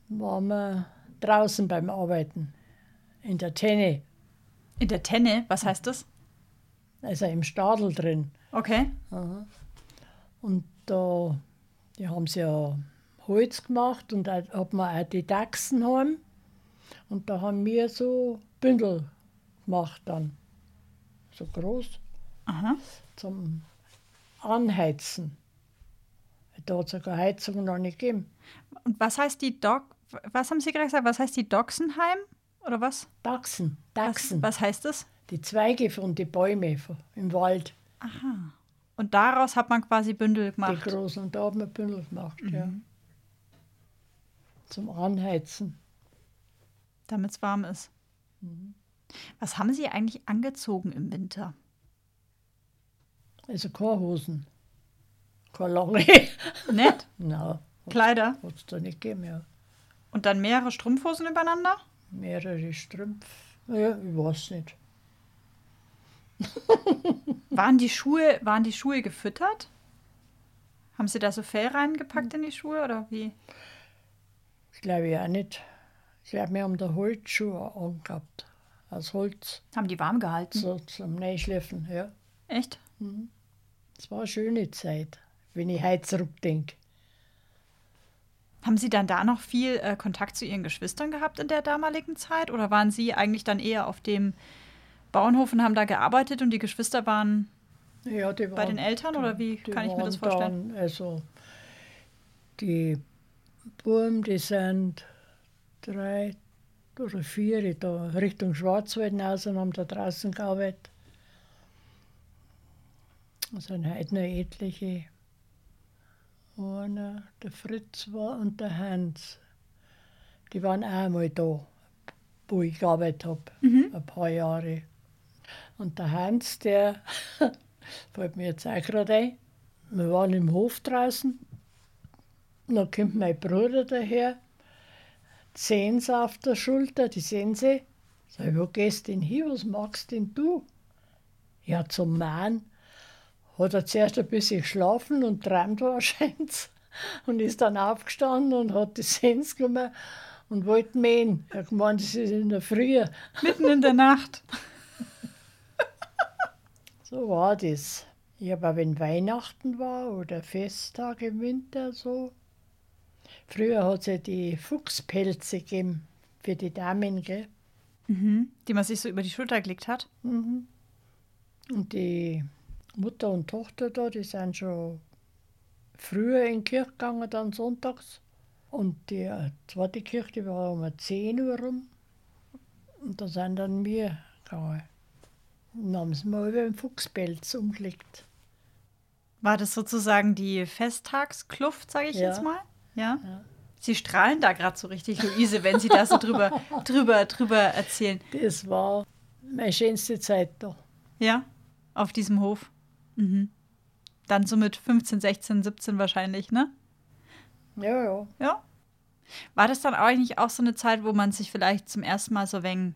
waren wir draußen beim Arbeiten. In der Tenne, In der Tenne, was heißt das? also im Stadel drin. Okay. Aha. Und da, die haben sie ja Holz gemacht und da hat man auch die Dachsen heim. Und da haben wir so Bündel gemacht dann. So groß Aha. zum Anheizen. Da hat es keine Heizung noch nicht gegeben. Und was heißt die Dog... Was haben Sie gerade gesagt? Was heißt die Doxenheim? Oder was? Dachsen, Was, Dachsen. was heißt das? Die Zweige von den Bäumen im Wald, Aha. Und daraus hat man quasi Bündel die gemacht. großen. Und da haben wir Bündel gemacht, ja. Zum Anheizen. Damit es warm ist. Was haben Sie eigentlich angezogen im Winter? Also keine Hosen. Keine lange. Nett? Nein, Kleider? es da nicht gegeben, ja. Und dann mehrere Strumpfhosen übereinander? Mehrere Strümpfe. Ja, ich weiß nicht. Waren die Schuhe, waren die Schuhe gefüttert? Haben Sie da so Fell reingepackt in die Schuhe oder wie? Ich glaube ja nicht. Ich glaube, wir haben da Holzschuhe angehabt. Aus Holz, Haben die warm gehalten? so zum Neischleffen, ja. Echt? Es war eine schöne Zeit, wenn ich heute zurückdenke. Haben Sie dann da noch viel äh, Kontakt zu Ihren Geschwistern gehabt in der damaligen Zeit? Oder waren Sie eigentlich dann eher auf dem Bauernhof und haben da gearbeitet und die Geschwister waren Ja, die bei den Eltern oder wie kann ich mir das waren vorstellen? Dann, also die Buben, die sind drei oder vier da Richtung Schwarzwald hinaus und haben da draußen gearbeitet. Es sind heute noch etliche. Einer, der Fritz war und der Hans. Die waren auch einmal da, wo ich gearbeitet habe, ein paar Jahre. Und der Hans, der fällt mir jetzt auch gerade ein. Wir waren im Hof draußen. Dann kommt mein Bruder daher, Sense auf der Schulter, die Sense. Sag ich, wo gehst denn hin? Was machst denn du? Ja, zum Mann. Hat er zuerst ein bisschen geschlafen und träumt wahrscheinlich. Und ist dann aufgestanden und hat die Sense genommen und wollte mähen. Er hat gemeint, das ist in der Früh. Mitten in der Nacht. So war das. Habe auch, wenn Weihnachten war oder Festtag im Winter so. Früher hat es ja die Fuchspelze gegeben für die Damen, gell? Mhm. Die man sich so über die Schulter gelegt hat. Und die Mutter und Tochter da, die sind schon früher in die Kirche gegangen, dann sonntags. Und die äh, zweite Kirche die war um 10 Uhr rum. Und da sind dann wir gegangen. Und dann haben sie mal über den Fuchspelz umgelegt. War das sozusagen die Festtagskluft, sage ich Ja. jetzt mal? Ja. Ja. Sie strahlen da gerade so richtig, Luise, wenn Sie da so drüber, drüber, drüber erzählen. Das war meine schönste Zeit da. Ja, auf diesem Hof. Mhm. Dann so mit 15, 16, 17 wahrscheinlich, ne? Ja, ja. Ja. War das dann eigentlich auch so eine Zeit, wo man sich vielleicht zum ersten Mal so wenig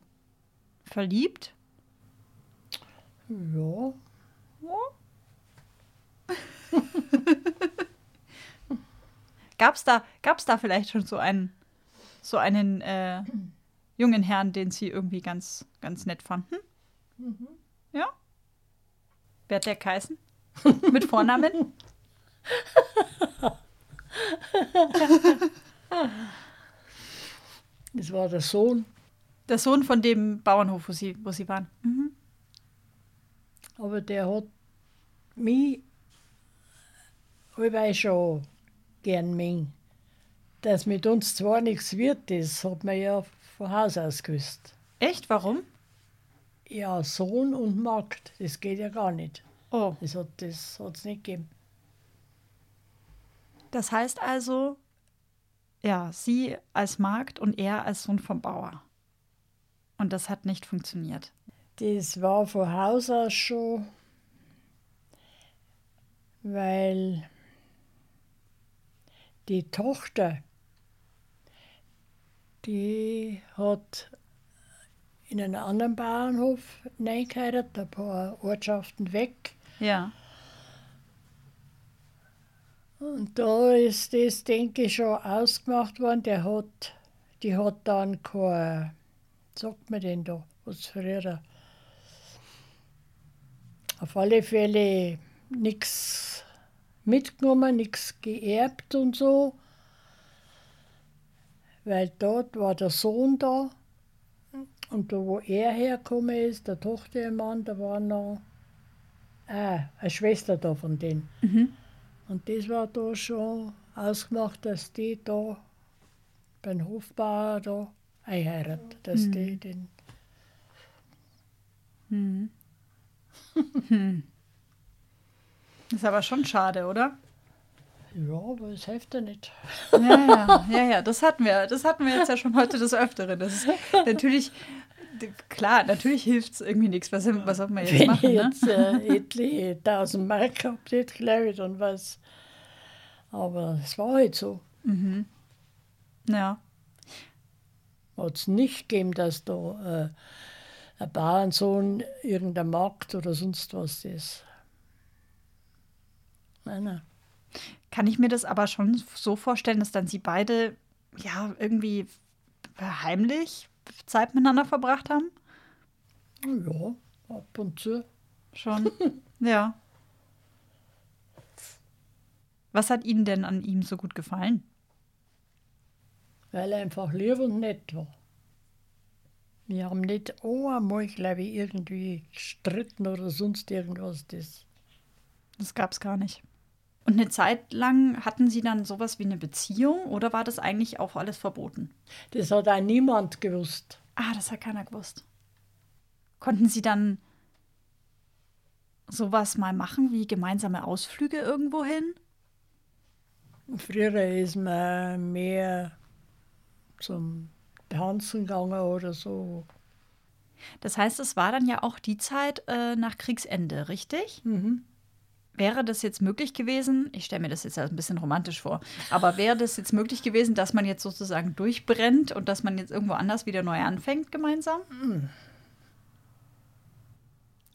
verliebt? Ja, Gab es da, gab's da vielleicht schon so einen, so einen äh, jungen Herrn, den Sie irgendwie ganz, ganz nett fanden? Ja? Wer hat der geheißen? Mit Vornamen? das war der Sohn. Der Sohn von dem Bauernhof, wo Sie, wo Sie waren. Mhm. Aber der hat mich allweil schon gern mengen. Dass mit uns zwar nichts wird, das hat man ja von Haus aus gewusst. Echt? Warum? Ja, Sohn und Magd, das geht ja gar nicht. Oh, Das hat es das nicht gegeben. das heißt also, ja, Sie als Magd und er als Sohn vom Bauer. Und das hat nicht funktioniert. Das war von Haus aus schon, weil die Tochter, die hat in einen anderen Bauernhof reingeheiratet, ein paar Ortschaften weg. Ja. Und da ist das, denke ich, schon ausgemacht worden. Der hat, die hat dann kein, sagt man denn da, was früher, auf alle Fälle nichts mitgenommen, nichts geerbt und so. Weil dort war der Sohn da Und da, wo er hergekommen ist, der Tochtermann, da war noch ah, eine Schwester da von denen. Und das war da schon ausgemacht, dass die da beim Hofbauer da einheiratet, dass die den. Ist aber schon schade, oder? Ja, aber es hilft ja nicht. Ja, ja, ja, ja, das hatten wir. Das hatten wir jetzt ja schon heute des Öfteren. Das ist natürlich, klar, natürlich hilft es irgendwie nichts. Was, was soll man jetzt Wenn machen? ich Ne? jetzt äh, etliche tausend Mark gehabt hätte, glaube ich, dann was. Aber es war halt so. Ja. Hat es nicht gegeben, dass da äh, ein Bauernsohn irgendein Markt oder sonst was ist. Nein, nein. Kann ich mir das aber schon so vorstellen, dass dann sie beide ja irgendwie heimlich Zeit miteinander verbracht haben? Ja, ab und zu. Schon. ja. Was hat Ihnen denn an ihm so gut gefallen? Weil er einfach lieb und nett war. Wir haben nicht einmal, glaube ich, irgendwie gestritten oder sonst irgendwas. Das. Das gab es gar nicht. Und eine Zeit lang hatten Sie dann sowas wie eine Beziehung oder war das eigentlich auch alles verboten? das hat auch niemand gewusst. Ah, das hat keiner gewusst. Konnten Sie dann sowas mal machen wie gemeinsame Ausflüge irgendwo hin? Früher ist man mehr zum Tanzen gegangen oder so. Das heißt, es war dann ja auch die Zeit äh, nach Kriegsende, richtig? Mhm. Wäre das jetzt möglich gewesen, ich stelle mir das jetzt ein bisschen romantisch vor, aber wäre das jetzt möglich gewesen, dass man jetzt sozusagen durchbrennt und dass man jetzt irgendwo anders wieder neu anfängt gemeinsam?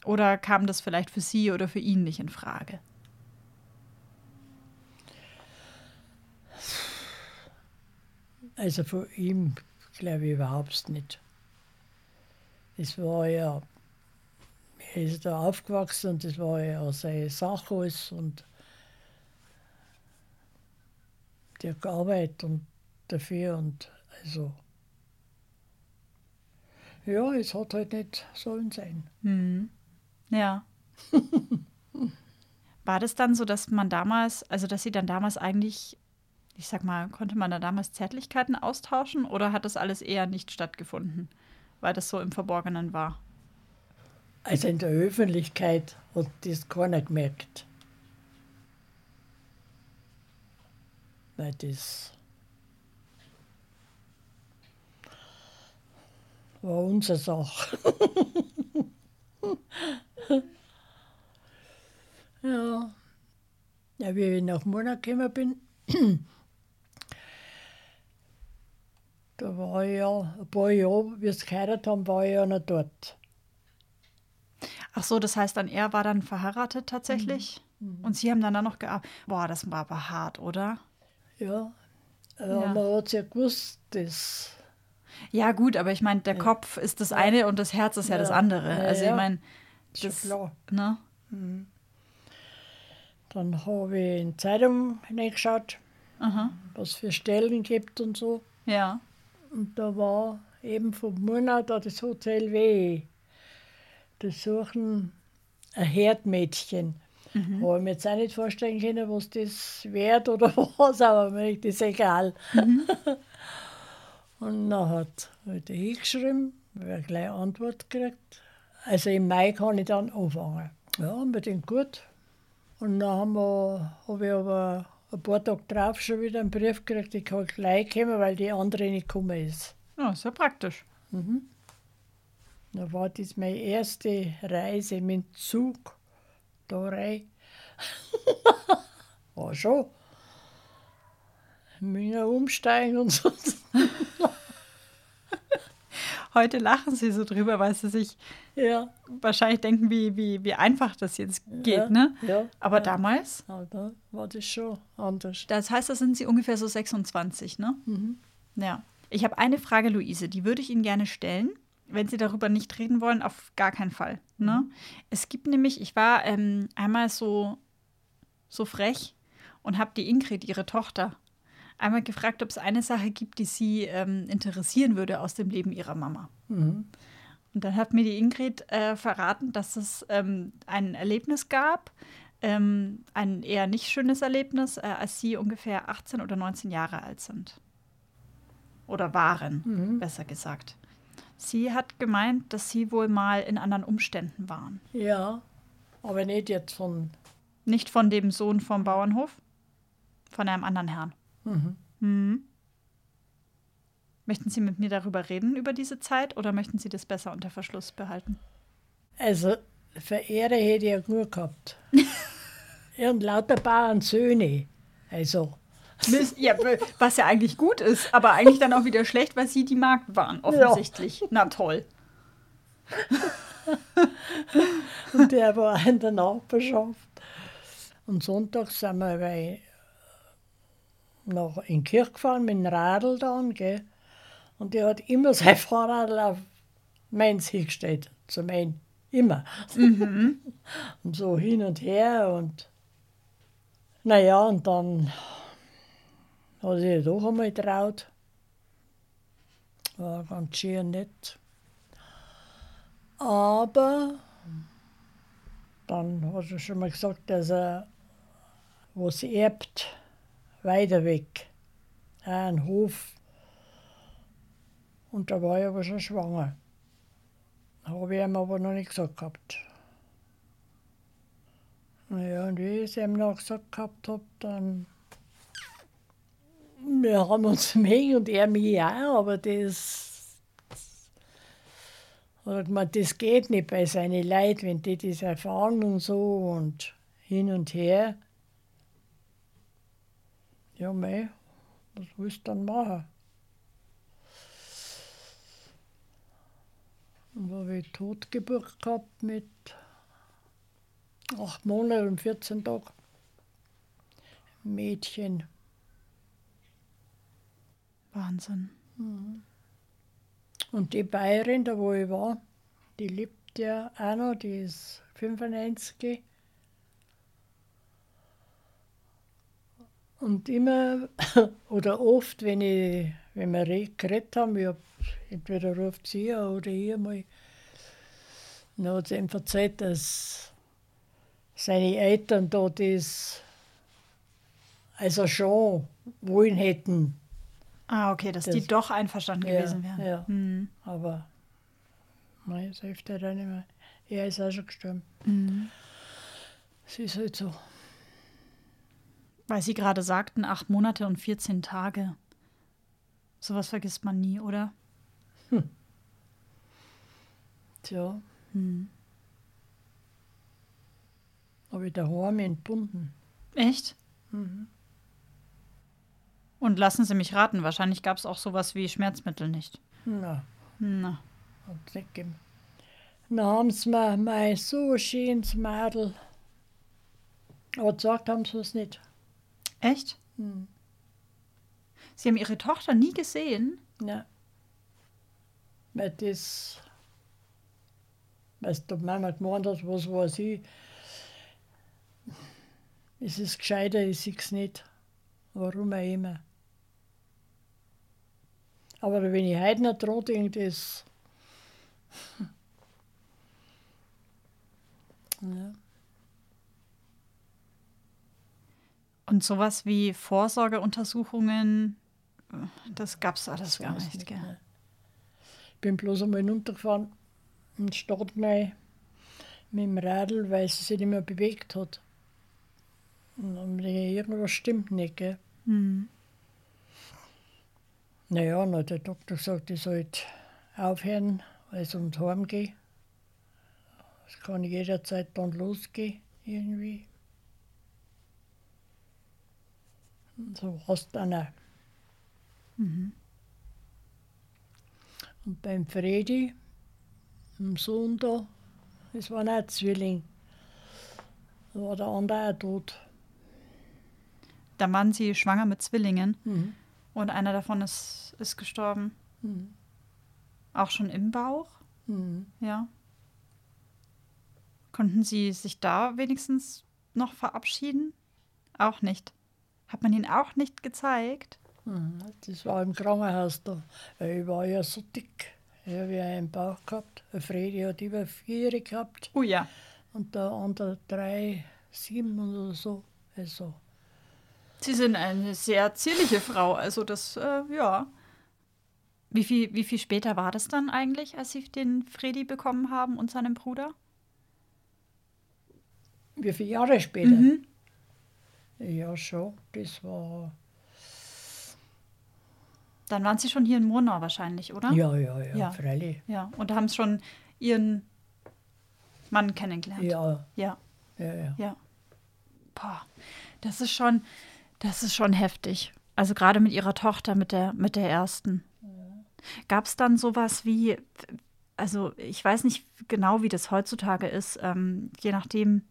Oder kam das vielleicht für Sie oder für ihn nicht in Frage? Also von ihm glaube ich überhaupt nicht. Es war ja, er ist da aufgewachsen und das war ja seine Sache alles und der gearbeitet und dafür und also ja, es hat halt nicht sollen sein. Hm. Ja. War das dann so, dass man damals, also dass Sie dann damals eigentlich, ich sag mal, konnte man da damals Zärtlichkeiten austauschen oder hat das alles eher nicht stattgefunden, weil das so im Verborgenen war? Also in der Öffentlichkeit hat das keiner gemerkt. Weil das war unsere Sache. ja. ja, wie ich nach Mona gekommen bin, da war ich ja ein paar Jahre, wie sie geheiratet haben, war ich ja noch dort. Ach so, das heißt dann, er war dann verheiratet tatsächlich und Sie haben dann da noch gearbeitet. Boah, das war aber hart, oder? Ja, äh, Ja. man hat ja gewusst, das. Ja, gut, aber ich meine, der Kopf ist das eine und das Herz ist ja, das Ja. andere. Ja, also ja. ich meine, Ist das, klar. ne? Dann habe ich in Zeitung hineingeschaut, Aha. was für Stellen gibt und so. Ja. Und da war eben vom Monat da das Hotel W. Da suchen ein Herdmädchen. Habe ich mir jetzt auch nicht vorstellen können, was das wert oder was, aber mir ist das egal. und dann hat er da hingeschrieben, habe ich gleich Antwort gekriegt. Also im Mai kann ich dann anfangen. Ja, mit dem gut. Und dann haben wir, habe ich aber ein paar Tage drauf schon wieder einen Brief gekriegt, ich kann gleich kommen, weil die andere nicht gekommen ist. Ja, ist ja praktisch. Da war das meine erste Reise mit dem Zug da rein. war schon. Müssen umsteigen und so. Heute lachen Sie so drüber, weil Sie sich ja, wahrscheinlich denken, wie, wie, wie einfach das jetzt geht, ja, ne? Ja. Aber damals, da war das schon anders. das heißt, da sind Sie ungefähr so 26, ne? Mhm. Ja. Ich habe eine Frage, Luise, die würde ich Ihnen gerne stellen. Wenn Sie darüber nicht reden wollen, auf gar keinen Fall. Ne? Es gibt nämlich, ich war ähm, einmal so, so frech und habe die Ingrid, ihre Tochter, einmal gefragt, ob es eine Sache gibt, die Sie ähm, interessieren würde aus dem Leben Ihrer Mama. Mhm. Und dann hat mir die Ingrid äh, verraten, dass es ähm, ein Erlebnis gab, ähm, ein eher nicht schönes Erlebnis, äh, als Sie ungefähr 18 oder 19 Jahre alt sind. Oder waren, Mhm. besser gesagt. Sie hat gemeint, dass Sie wohl mal in anderen Umständen waren. Ja, aber nicht jetzt von. Nicht von dem Sohn vom Bauernhof, von einem anderen Herrn. Mhm. Mhm. Möchten Sie mit mir darüber reden, über diese Zeit, oder möchten Sie das besser unter Verschluss behalten? Also, Verehrer hätte ich ja genug gehabt. Und lauter Bauern Söhne. Also, Ja, was ja eigentlich gut ist, aber eigentlich dann auch wieder schlecht, weil Sie die Magd waren, offensichtlich. Na toll. und der war in der Nachbarschaft. Und sonntags sind wir bei, noch in die Kirche gefahren mit dem Radl dann, gell? Und der hat immer sein Fahrrad auf meins hingestellt, zu mein, immer. und so hin und her und naja, und dann hat sich doch einmal traut. War ganz schön nett. Aber dann hat er schon mal gesagt, dass er was erbt, weiter weg. Einen Hof. Und da war ich aber schon schwanger. Habe ich ihm aber noch nicht gesagt gehabt. Naja, und wie ich es ihm noch gesagt gehabt habe, dann. Wir haben uns mögen und er mich auch, aber das. Das geht nicht bei seinen Leuten, wenn die das erfahren und so und hin und her. Ja, mei, was willst du dann machen? Dann habe ich Totgeburt gehabt mit acht Monaten und 14 Tagen. Mädchen. Wahnsinn. Und die Bayerin, da wo ich war, die lebt ja auch noch, die ist 95. Und immer oder oft, wenn, ich, wenn wir re- geredet haben, ich hab, entweder ruft sie oder ich mal, dann hat sie ihm erzählt, dass seine Eltern da das also schon wollen hätten, Ah, okay, dass Das- die doch einverstanden Ja, gewesen wären. ja. Mhm. Aber nein, das hilft ja dann nicht mehr. Er ist auch schon gestorben. Mhm. Es ist halt so. Weil Sie gerade sagten, acht Monate und 14 Tage. Sowas vergisst man nie, oder? Tja, Mhm. habe ich daheim entbunden. Echt? Mhm. Und lassen Sie mich raten, wahrscheinlich gab es auch sowas wie Schmerzmittel nicht. Na, Na. hat es nicht gegeben. Dann haben sie mir mein so schönes Mädel. Aber gesagt haben sie es nicht. Echt? Hm. Sie haben Ihre Tochter nie gesehen? Ja. Weil das, was die Mama gemeint hat, was weiß ich, es ist gescheiter, ich sehe es nicht. Warum auch immer. Aber wenn ich heute noch dran denke, das. Ja. Und sowas wie Vorsorgeuntersuchungen, das gab es alles gar weiß nicht, gell? Ich bin bloß einmal runtergefahren in die Stadt mit dem Radl, weil sie sich nicht mehr bewegt hat. Und dann irgendwas stimmt nicht. Gell? Mhm. Naja, hat der Doktor gesagt, ich sollte aufhören, weil es ums Heim geht. Es kann jederzeit dann losgehen, irgendwie. Und so war es dann. Mhm. Und beim Fredi, dem Sohn da, das war auch Zwilling. Da war der andere auch tot. Da waren Sie schwanger mit Zwillingen Mhm. Und einer davon ist, ist gestorben. Mhm. Auch schon im Bauch, Mhm. ja. Konnten Sie sich da wenigstens noch verabschieden? Auch nicht. Hat man ihn auch nicht gezeigt? Mhm, Das war im Krankenhaus da. weil Ich war ja so dick. Ich habe ja einen Bauch gehabt. Der Fredi hat über vier gehabt Oh ja. und der andere drei, sieben oder so. Also, Sie sind eine sehr zierliche Frau, also das, äh, ja. Wie viel, wie viel später war das dann eigentlich, als Sie den Fredi bekommen haben und seinen Bruder? wie viele Jahre später? Mhm. Ja, schon. Das war. Dann waren Sie schon hier in Murnau wahrscheinlich, oder? Ja, ja, ja, Ja. freilich. Ja, und haben schon Ihren Mann kennengelernt. Ja, Ja, ja, ja. ja. Boah, das ist schon, das ist schon heftig. Also gerade mit Ihrer Tochter, mit der, mit der ersten. Gab es dann sowas wie, also ich weiß nicht genau, wie das heutzutage ist, ähm, je nachdem,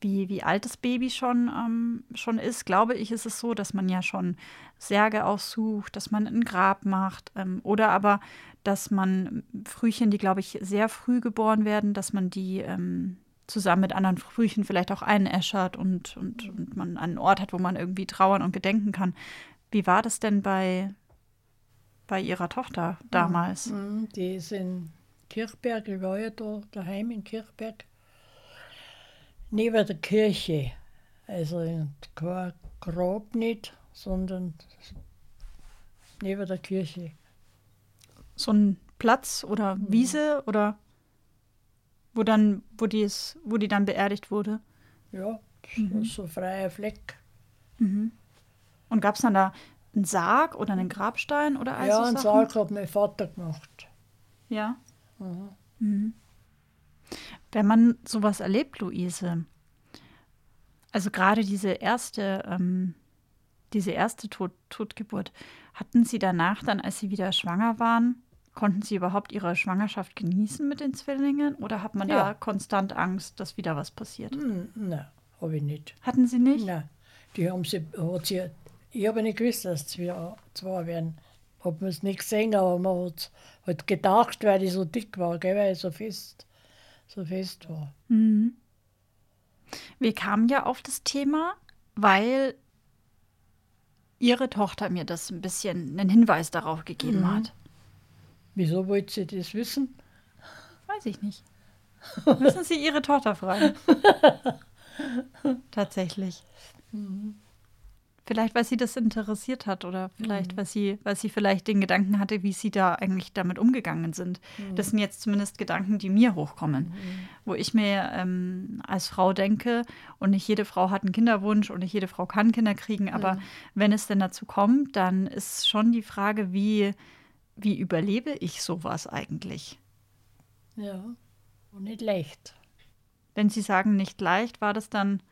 wie, wie alt das Baby schon, ähm, schon ist, glaube ich, ist es so, dass man ja schon Särge aussucht, dass man ein Grab macht ähm, oder aber, dass man Frühchen, die, glaube ich, sehr früh geboren werden, dass man die ähm, zusammen mit anderen Frühchen vielleicht auch einäschert und, und, und man einen Ort hat, wo man irgendwie trauern und gedenken kann. Wie war das denn bei, bei Ihrer Tochter damals? Mhm, Die ist in Kirchberg, ich war ja da daheim in Kirchberg, neben der Kirche. Also kein Grab nicht, sondern neben der Kirche. so ein Platz oder Wiese oder wo dann, wo die ist, wo die dann beerdigt wurde. Ja, so, so freier Fleck. Und gab es dann da einen Sarg oder einen Grabstein oder all ja, so einen? Sarg hat mein Vater gemacht. Ja. Mhm. Mhm. Wenn man sowas erlebt, Luise, also gerade diese erste, ähm, diese erste Tod Totgeburt, hatten Sie danach dann, als Sie wieder schwanger waren, konnten Sie überhaupt Ihre Schwangerschaft genießen mit den Zwillingen oder hat man da Ja. konstant Angst, dass wieder was passiert? Hm, Nein, habe ich nicht. Hatten Sie nicht? Nein, die haben sie, hat sie, ich habe nicht gewusst, dass es zwei, zwei werden. Habe mir es nicht gesehen, aber man hat halt gedacht, weil ich so dick war, gell, weil ich so fest, so fest war. Mhm. Wir kamen ja auf das Thema, weil Ihre Tochter mir das ein bisschen einen Hinweis darauf gegeben Mhm. hat. Wieso wollte sie das wissen? Weiß ich nicht. Müssen Sie Ihre Tochter fragen. Tatsächlich. Vielleicht, weil sie das interessiert hat oder vielleicht, weil, sie, weil sie vielleicht den Gedanken hatte, wie sie da eigentlich damit umgegangen sind. Das sind jetzt zumindest Gedanken, die mir hochkommen, wo ich mir ähm, als Frau denke, und nicht jede Frau hat einen Kinderwunsch und nicht jede Frau kann Kinder kriegen, aber wenn es denn dazu kommt, dann ist schon die Frage, wie, wie überlebe ich sowas eigentlich? Ja, und nicht leicht. Wenn Sie sagen, nicht leicht, war das dann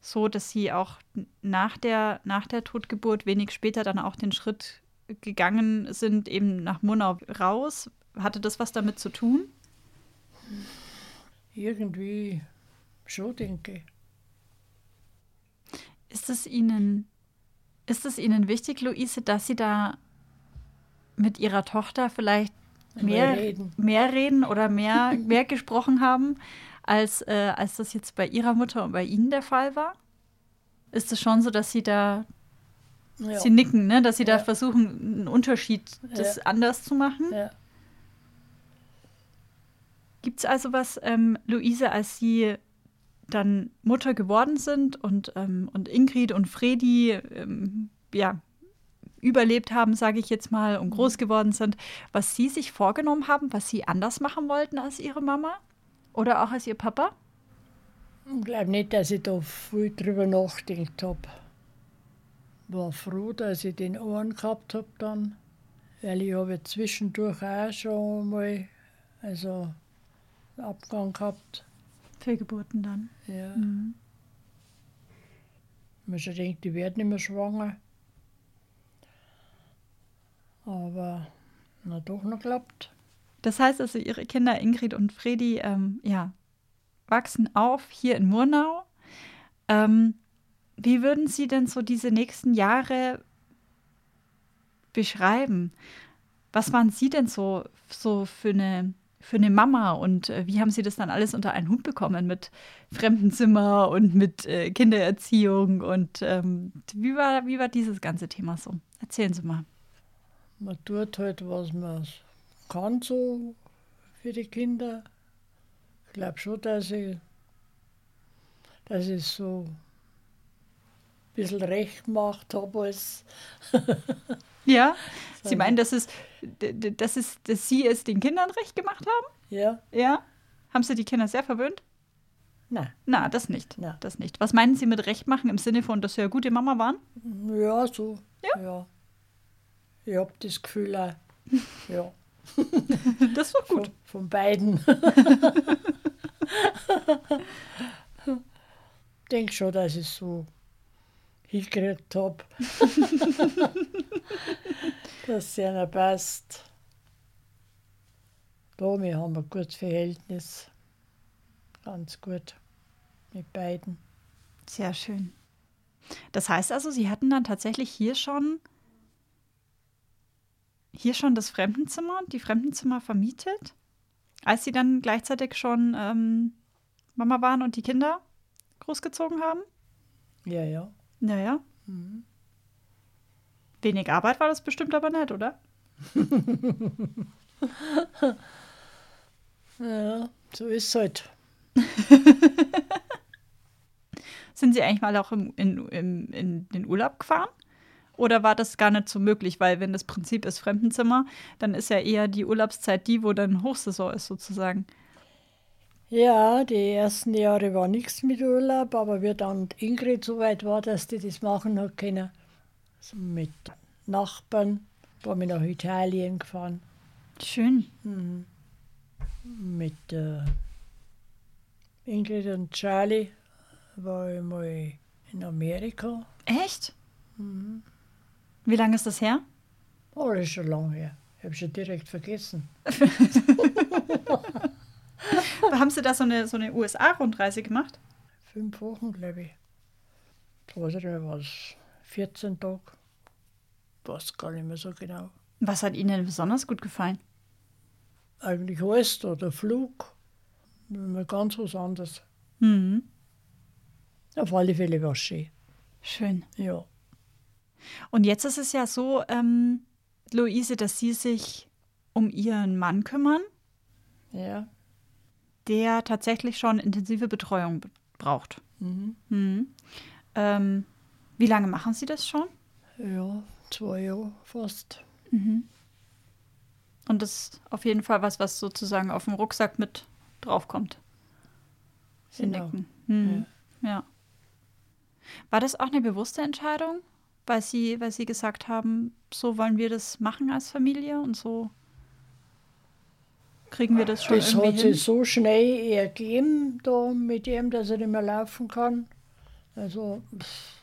so, dass Sie auch nach der, nach der Totgeburt wenig später dann auch den Schritt gegangen sind, eben nach Murnau raus? Hatte das was damit zu tun? Irgendwie schon, denke ich. Ist es Ihnen, ist es Ihnen wichtig, Luise, dass Sie da mit Ihrer Tochter vielleicht mehr, reden. mehr reden oder mehr, mehr gesprochen haben, als, äh, als das jetzt bei Ihrer Mutter und bei Ihnen der Fall war? Ist es schon so, dass Sie da Ja, Sie nicken, ne? dass sie da Ja. versuchen, einen Unterschied das Ja. anders zu machen. ja. Gibt es also was, ähm, Luise, als Sie dann Mutter geworden sind und, ähm, und Ingrid und Fredi ähm, ja, überlebt haben, sage ich jetzt mal, und groß geworden sind, was Sie sich vorgenommen haben, was Sie anders machen wollten als Ihre Mama oder auch als Ihr Papa? Ich glaube nicht, dass ich da viel drüber nachgedacht habe. War froh, dass ich den Ohren gehabt habe dann, weil ich habe zwischendurch auch schon mal also einen Abgang gehabt. Fehlgeburten dann. Ja. Mhm. Man schon denkt, ich werde nicht mehr schwanger. Aber na doch noch klappt. Das heißt also, Ihre Kinder Ingrid und Fredi ähm, ja, wachsen auf hier in Murnau. Ähm, wie würden Sie denn so diese nächsten Jahre beschreiben? Was waren Sie denn so, so für, eine, für eine Mama und äh, wie haben Sie das dann alles unter einen Hut bekommen mit Fremdenzimmer und mit äh, Kindererziehung und ähm, wie, war, wie war dieses ganze Thema so? Erzählen Sie mal. Man tut halt, was man kann so für die Kinder. Ich glaube schon, dass ich, dass ich so ein bisschen recht gemacht habe als Ja, Sie meinen, dass, es, dass, es, dass Sie es den Kindern recht gemacht haben? ja, Ja. Haben Sie die Kinder sehr verwöhnt? nein, Na, das nicht. Na. Das nicht. Was meinen Sie mit recht machen im Sinne von, dass Sie ja gute Mama waren? ja, so. Ja? ja. Ich habe das Gefühl auch, ja, Das war gut. von, von beiden. denke schon, dass ich so hingekriegt habe, dass es ihnen passt. Da, wir haben ein gutes Verhältnis. Ganz gut mit beiden. Sehr schön. Das heißt also, Sie hatten dann tatsächlich hier schon hier schon das Fremdenzimmer, die Fremdenzimmer vermietet, als Sie dann gleichzeitig schon ähm, Mama waren und die Kinder großgezogen haben? Ja, ja. Naja. Mhm. Wenig Arbeit war das bestimmt aber nicht, oder? Ja, so ist es halt. Sind Sie eigentlich mal auch im, in, im, in den Urlaub gefahren? Oder war das gar nicht so möglich? Weil, wenn das Prinzip ist Fremdenzimmer, dann ist ja eher die Urlaubszeit die, wo dann Hochsaison ist, sozusagen. Ja, die ersten Jahre war nichts mit Urlaub, aber wie dann Ingrid so weit war, dass die das machen hat können, so mit Nachbarn, waren wir nach Italien gefahren. Schön. Mhm. Mit äh, Ingrid und Charlie war ich mal in Amerika. Echt? Wie lange ist das her? Oh, das ist schon lange her. Ich habe schon direkt vergessen. Haben Sie da so eine, so eine USA-Rundreise gemacht? Fünf Wochen, glaube ich. Ich weiß nicht mehr, was. 14 Tage. Weiß gar nicht mehr so genau. Was hat Ihnen besonders gut gefallen? Eigentlich alles da, der Flug. Ganz was anderes. Mhm. Auf alle Fälle war es schön. Schön. Ja. Und jetzt ist es ja so, ähm, Luise, dass Sie sich um Ihren Mann kümmern, Ja. der tatsächlich schon intensive Betreuung be- braucht. Mhm. Mhm. Ähm, wie lange machen Sie das schon? Ja, zwei Jahre fast. Und das ist auf jeden Fall was, was sozusagen auf dem Rucksack mit draufkommt. Sie Genau. nicken. Mhm. Ja. War das auch eine bewusste Entscheidung, weil Sie, weil Sie gesagt haben, so wollen wir das machen als Familie und so kriegen wir das schon Das irgendwie hat hin? sich so schnell ergeben, da mit ihm, dass er nicht mehr laufen kann. Also, pff.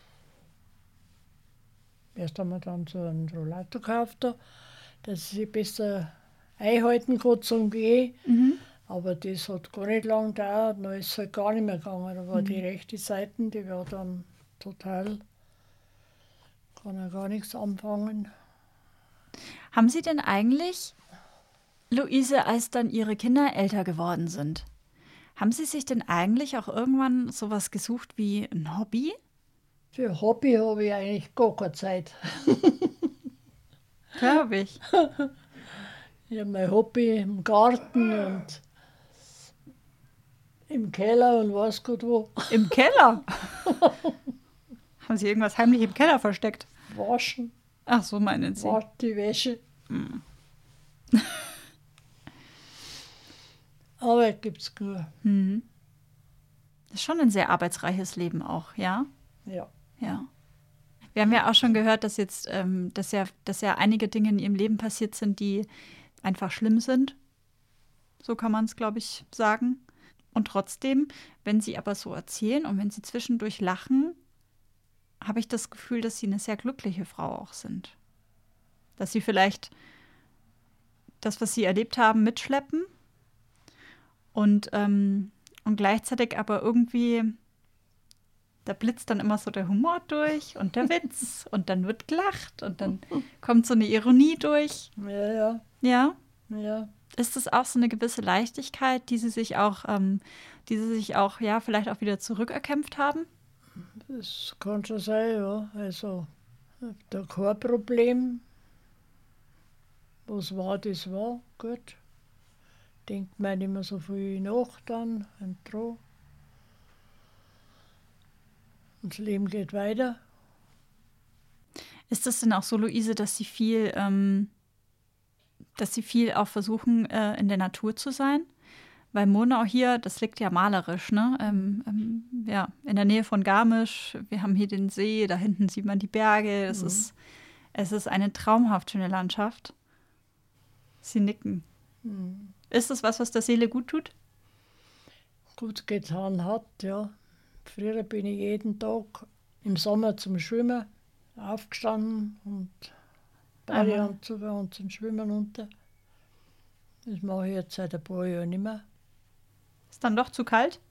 erst haben wir dann so einen Rollator gekauft, da, dass sich besser einhalten kann zum Gehen. Mhm. Aber das hat gar nicht lang gedauert, dann ist es halt gar nicht mehr gegangen. Da war die rechte Seite, die war dann total, kann er gar nichts anfangen. Haben Sie denn eigentlich, Luise, als dann Ihre Kinder älter geworden sind, haben Sie sich denn eigentlich auch irgendwann sowas gesucht wie ein Hobby? Für Hobby habe ich eigentlich gar keine Zeit. Glaube ich. Ich habe mein Hobby im Garten und im Keller und weiß Gott wo. Im Keller? Haben Sie irgendwas heimlich im Keller versteckt? Waschen, Ach, so meinen Sie. waschen die Wäsche. Arbeit gibt es nur. Mhm. Das ist schon ein sehr arbeitsreiches Leben auch, ja? Ja. Ja. Wir haben ja auch schon gehört, dass jetzt, ähm, dass ja, dass ja einige Dinge in ihrem Leben passiert sind, die einfach schlimm sind. So kann man es, glaube ich, sagen. Und trotzdem, wenn sie aber so erzählen und wenn sie zwischendurch lachen, habe ich das Gefühl, dass sie eine sehr glückliche Frau auch sind. Dass sie vielleicht das, was sie erlebt haben, mitschleppen und, ähm, und gleichzeitig aber irgendwie da blitzt dann immer so der Humor durch und der Witz und dann wird gelacht und dann kommt so eine Ironie durch. Ja, ja, Ja, ja. Ist es auch so eine gewisse Leichtigkeit, die Sie sich auch, ähm, die Sie sich auch, ja, vielleicht auch wieder zurückerkämpft haben? Das kann schon sein, ja. Also, da kein Problem. Was war, das war. Gut. Denkt man nicht mehr so viel nach dann und dran. Und das Leben geht weiter. Ist das denn auch so, Luise, dass Sie viel, ähm, dass Sie viel auch versuchen, äh, in der Natur zu sein? Weil Monau hier, das liegt ja malerisch, ne? Ähm, ähm, ja, in der Nähe von Garmisch. Wir haben hier den See, da hinten sieht man die Berge. Es, mhm. ist, es ist eine traumhaft schöne Landschaft. Sie nicken. Mhm. Ist das was, was der Seele gut tut? Gut getan hat, ja. Früher bin ich jeden Tag im Sommer zum Schwimmen aufgestanden und Badeanzug und zum Schwimmen unter. Das mache ich jetzt seit ein paar Jahren nicht mehr. Ist dann doch zu kalt?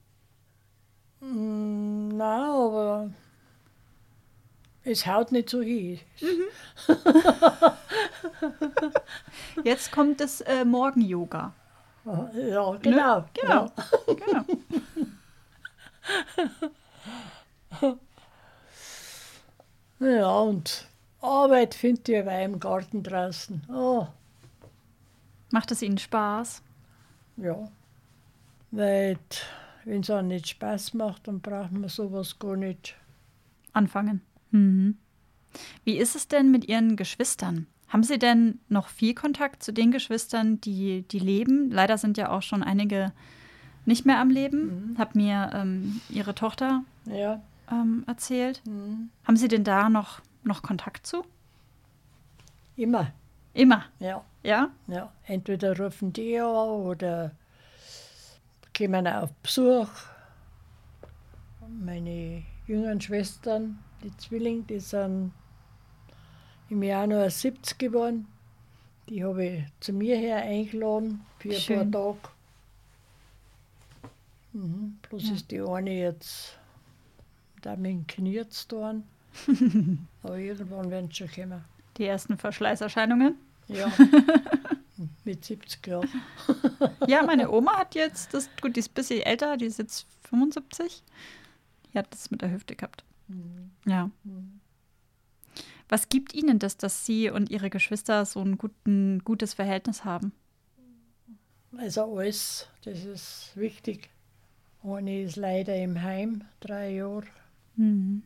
Mm, nein, aber es haut nicht so hin. Mhm. Jetzt kommt das äh, Morgen-Yoga. Ja, genau. Ne? Genau. Ja. genau. ja, und Arbeit findet ihr aber im Garten draußen. Oh. Macht es Ihnen Spaß? Ja. Weil, wenn es auch nicht Spaß macht, dann braucht man sowas gar nicht. Anfangen. Mhm. Wie ist es denn mit Ihren Geschwistern? Haben Sie denn noch viel Kontakt zu den Geschwistern, die, die leben? Leider sind ja auch schon einige nicht mehr am Leben. Mhm. Hat mir ähm, Ihre Tochter ja. ähm, erzählt. Mhm. Haben Sie denn da noch, noch Kontakt zu? Immer. Immer? Ja. Ja? Ja. Entweder rufen die an oder kommen auf Besuch. Meine jüngeren Schwestern, die Zwillinge, die sind im Januar 70 geworden. Die habe ich zu mir her eingeladen für ein Schön. paar Tage. Mhm. Bloß ja. ist die eine jetzt da mit dem Knie zu. Aber irgendwann werden sie schon kommen. Die ersten Verschleißerscheinungen? Ja. mit 70 Jahren. ja, meine Oma hat jetzt, das, gut, die ist ein bisschen älter, die ist jetzt 75. Die hat das mit der Hüfte gehabt. Mhm. Ja. Mhm. Was gibt Ihnen das, dass Sie und Ihre Geschwister so ein guten, gutes Verhältnis haben? Also alles, das ist wichtig. Eine ist leider im Heim, drei Jahre. Mhm.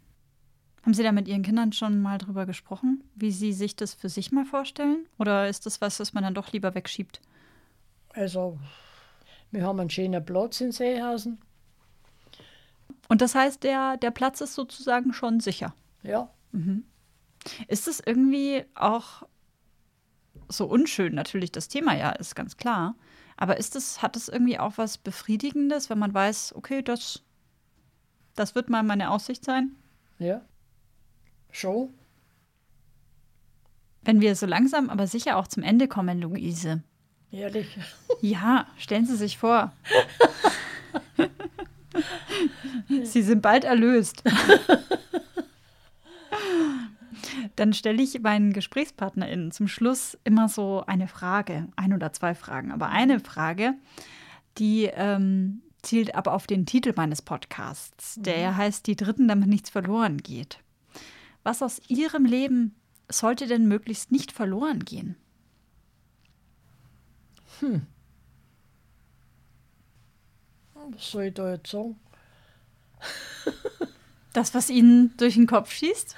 Haben Sie da mit Ihren Kindern schon mal drüber gesprochen, wie Sie sich das für sich mal vorstellen? Oder ist das was, was man dann doch lieber wegschiebt? Also, wir haben einen schönen Platz in Seehausen. Und das heißt, der, der Platz ist sozusagen schon sicher? Ja. Mhm. Ist es irgendwie auch so unschön? Natürlich, das Thema ja ist ganz klar. Aber ist es, hat es irgendwie auch was Befriedigendes, wenn man weiß, okay, das, das wird mal meine Aussicht sein? Ja. Schon. Wenn wir so langsam, aber sicher auch zum Ende kommen, Luise. Ehrlich? Ja, stellen Sie sich vor. Sie sind bald erlöst. Dann stelle ich meinen GesprächspartnerInnen zum Schluss immer so eine Frage, ein oder zwei Fragen. Aber eine Frage, die ähm, zielt aber auf den Titel meines Podcasts, der mhm. heißt Die Dritten, damit nichts verloren geht. Was aus Ihrem Leben sollte denn möglichst nicht verloren gehen? Hm. Was soll ich da jetzt sagen? Das, was Ihnen durch den Kopf schießt?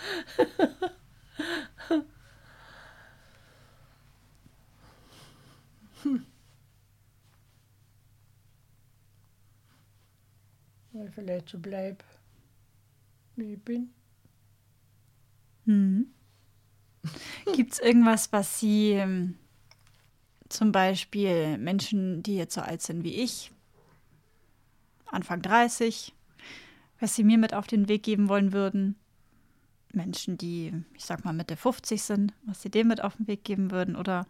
hm. Weil vielleicht so bleib, wie ich bin. Hm. Gibt es irgendwas, was Sie ähm, zum Beispiel Menschen, die jetzt so alt sind wie ich, Anfang 30, was Sie mir mit auf den Weg geben wollen würden? Menschen, die, ich sag mal, Mitte 50 sind, was Sie dem mit auf den Weg geben würden? Oder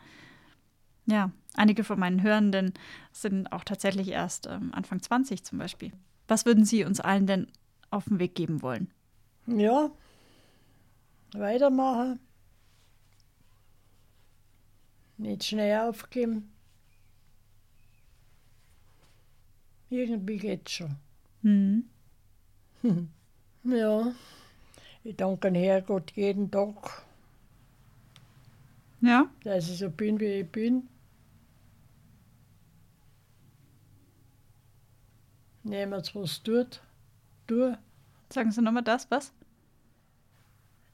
ja, einige von meinen Hörenden sind auch tatsächlich erst ähm, Anfang 20 zum Beispiel. Was würden Sie uns allen denn auf den Weg geben wollen? Ja, weitermachen. Nicht schnell aufgeben. irgendwie geht's schon. Mhm. Ja, ich danke dem Herrgott jeden Tag, Ja? dass ich so bin, wie ich bin. Niemand was tut, tue, Sagen Sie nochmal das, was?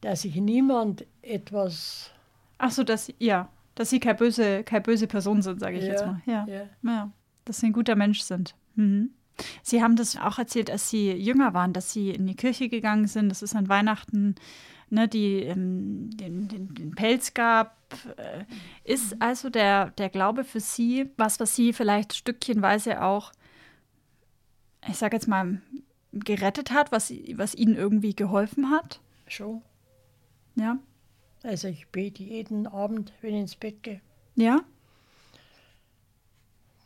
Dass ich niemand etwas. Ach so, dass, ja, dass Sie keine böse, keine böse Person sind, sage ich Ja, jetzt mal. Ja. Ja, ja, dass Sie ein guter Mensch sind. Mhm. Sie haben das auch erzählt, als Sie jünger waren, dass Sie in die Kirche gegangen sind. Das ist an Weihnachten, ne, die ähm, den, den, den Pelz gab. Äh, ist also der, der Glaube für Sie was, was Sie vielleicht stückchenweise auch, ich sage jetzt mal, gerettet hat, was, was Ihnen irgendwie geholfen hat? schon. Ja? Also ich bete jeden Abend, wenn ich ins Bett gehe, Ja?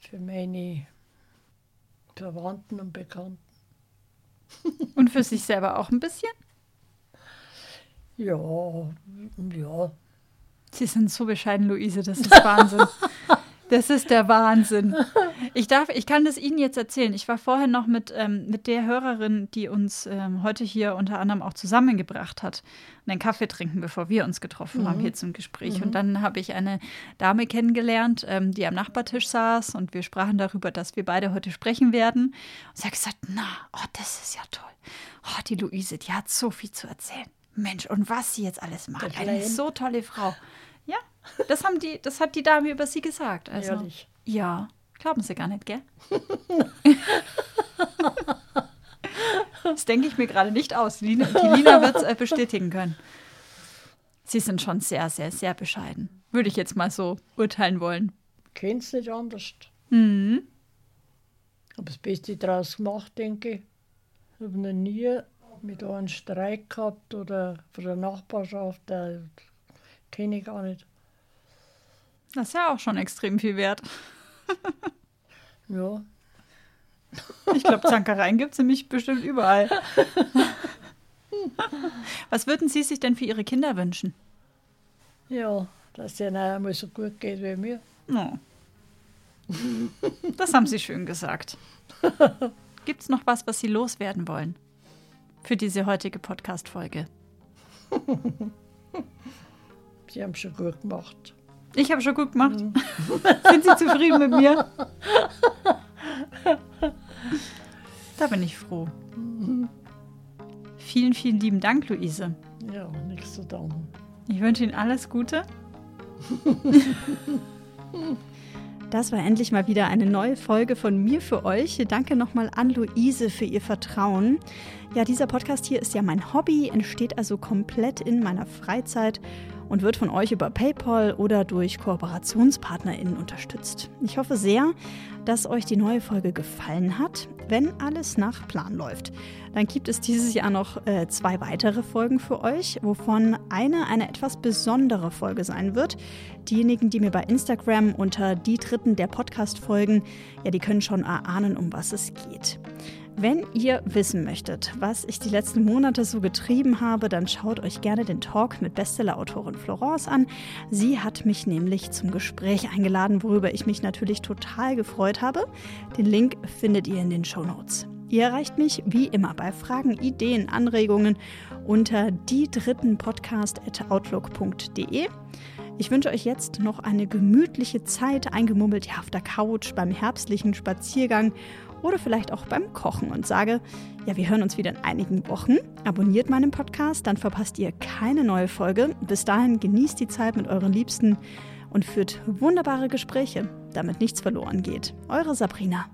für meine Verwandten und Bekannten. Und für sich selber auch ein bisschen? Ja, ja, Sie sind so bescheiden, Luise, das ist Wahnsinn. Das ist der Wahnsinn. Ich darf, ich kann das Ihnen jetzt erzählen. Ich war vorher noch mit, ähm, mit der Hörerin, die uns ähm, heute hier unter anderem auch zusammengebracht hat, einen Kaffee trinken, bevor wir uns getroffen haben hier zum Gespräch. Und dann habe ich eine Dame kennengelernt, ähm, die am Nachbartisch saß und wir sprachen darüber, dass wir beide heute sprechen werden. Und sie hat gesagt, na, oh, das ist ja toll. Oh, die Luise, die hat so viel zu erzählen. Mensch, und was sie jetzt alles macht. Eine so tolle Frau. Das, haben die, das hat die Dame über sie gesagt. Also, ehrlich. ja, glauben Sie gar nicht, gell? das denke ich mir gerade nicht aus. Lina, die Lina wird es äh, bestätigen können. Sie sind schon sehr, sehr, sehr bescheiden. Würde ich jetzt mal so urteilen wollen. Kenn's nicht anders. Mhm. Habe das Beste draus gemacht, denke ich. Habe noch nie mit einem Streik gehabt oder von der Nachbarschaft. Da kenne ich gar nicht. Das ist ja auch schon extrem viel wert. Ja, Ich glaube, Zankereien gibt es nämlich bestimmt überall. Was würden Sie sich denn für Ihre Kinder wünschen? ja dass es ihnen einmal so gut geht wie mir. Oh. Das haben Sie schön gesagt. Gibt es noch was, was Sie loswerden wollen für diese heutige Podcast-Folge? Sie haben schon gut gemacht. Ich habe schon gut gemacht. Sind Sie zufrieden mit mir? Da bin ich froh. Vielen, vielen lieben Dank, Luise. Ja, nichts zu danken. Ich wünsche Ihnen alles Gute. Das war endlich mal wieder eine neue Folge von mir für euch. Danke nochmal an Luise für ihr Vertrauen. Ja, dieser Podcast hier ist ja mein Hobby, entsteht also komplett in meiner Freizeit und wird von euch über PayPal oder durch KooperationspartnerInnen unterstützt. Ich hoffe sehr, dass euch die neue Folge gefallen hat. Wenn alles nach Plan läuft, dann gibt es dieses Jahr noch äh, zwei weitere Folgen für euch, wovon eine eine etwas besondere Folge sein wird. Diejenigen, die mir bei Instagram unter die Dritten der Podcast folgen, ja, die können schon erahnen, um was es geht. Wenn ihr wissen möchtet, was ich die letzten Monate so getrieben habe, dann schaut euch gerne den Talk mit Bestsellerautorin Florence an. Sie hat mich nämlich zum Gespräch eingeladen, worüber ich mich natürlich total gefreut habe. Den Link findet ihr in den Show Notes. Ihr erreicht mich wie immer bei Fragen, Ideen, Anregungen unter die dritten Podcast@outlook.de. Ich wünsche euch jetzt noch eine gemütliche Zeit, eingemummelt ja, auf der Couch beim herbstlichen Spaziergang oder vielleicht auch beim Kochen und sage, ja, wir hören uns wieder in einigen Wochen. Abonniert meinen Podcast, dann verpasst ihr keine neue Folge. Bis dahin genießt die Zeit mit euren Liebsten und führt wunderbare Gespräche, damit nichts verloren geht. Eure Sabrina.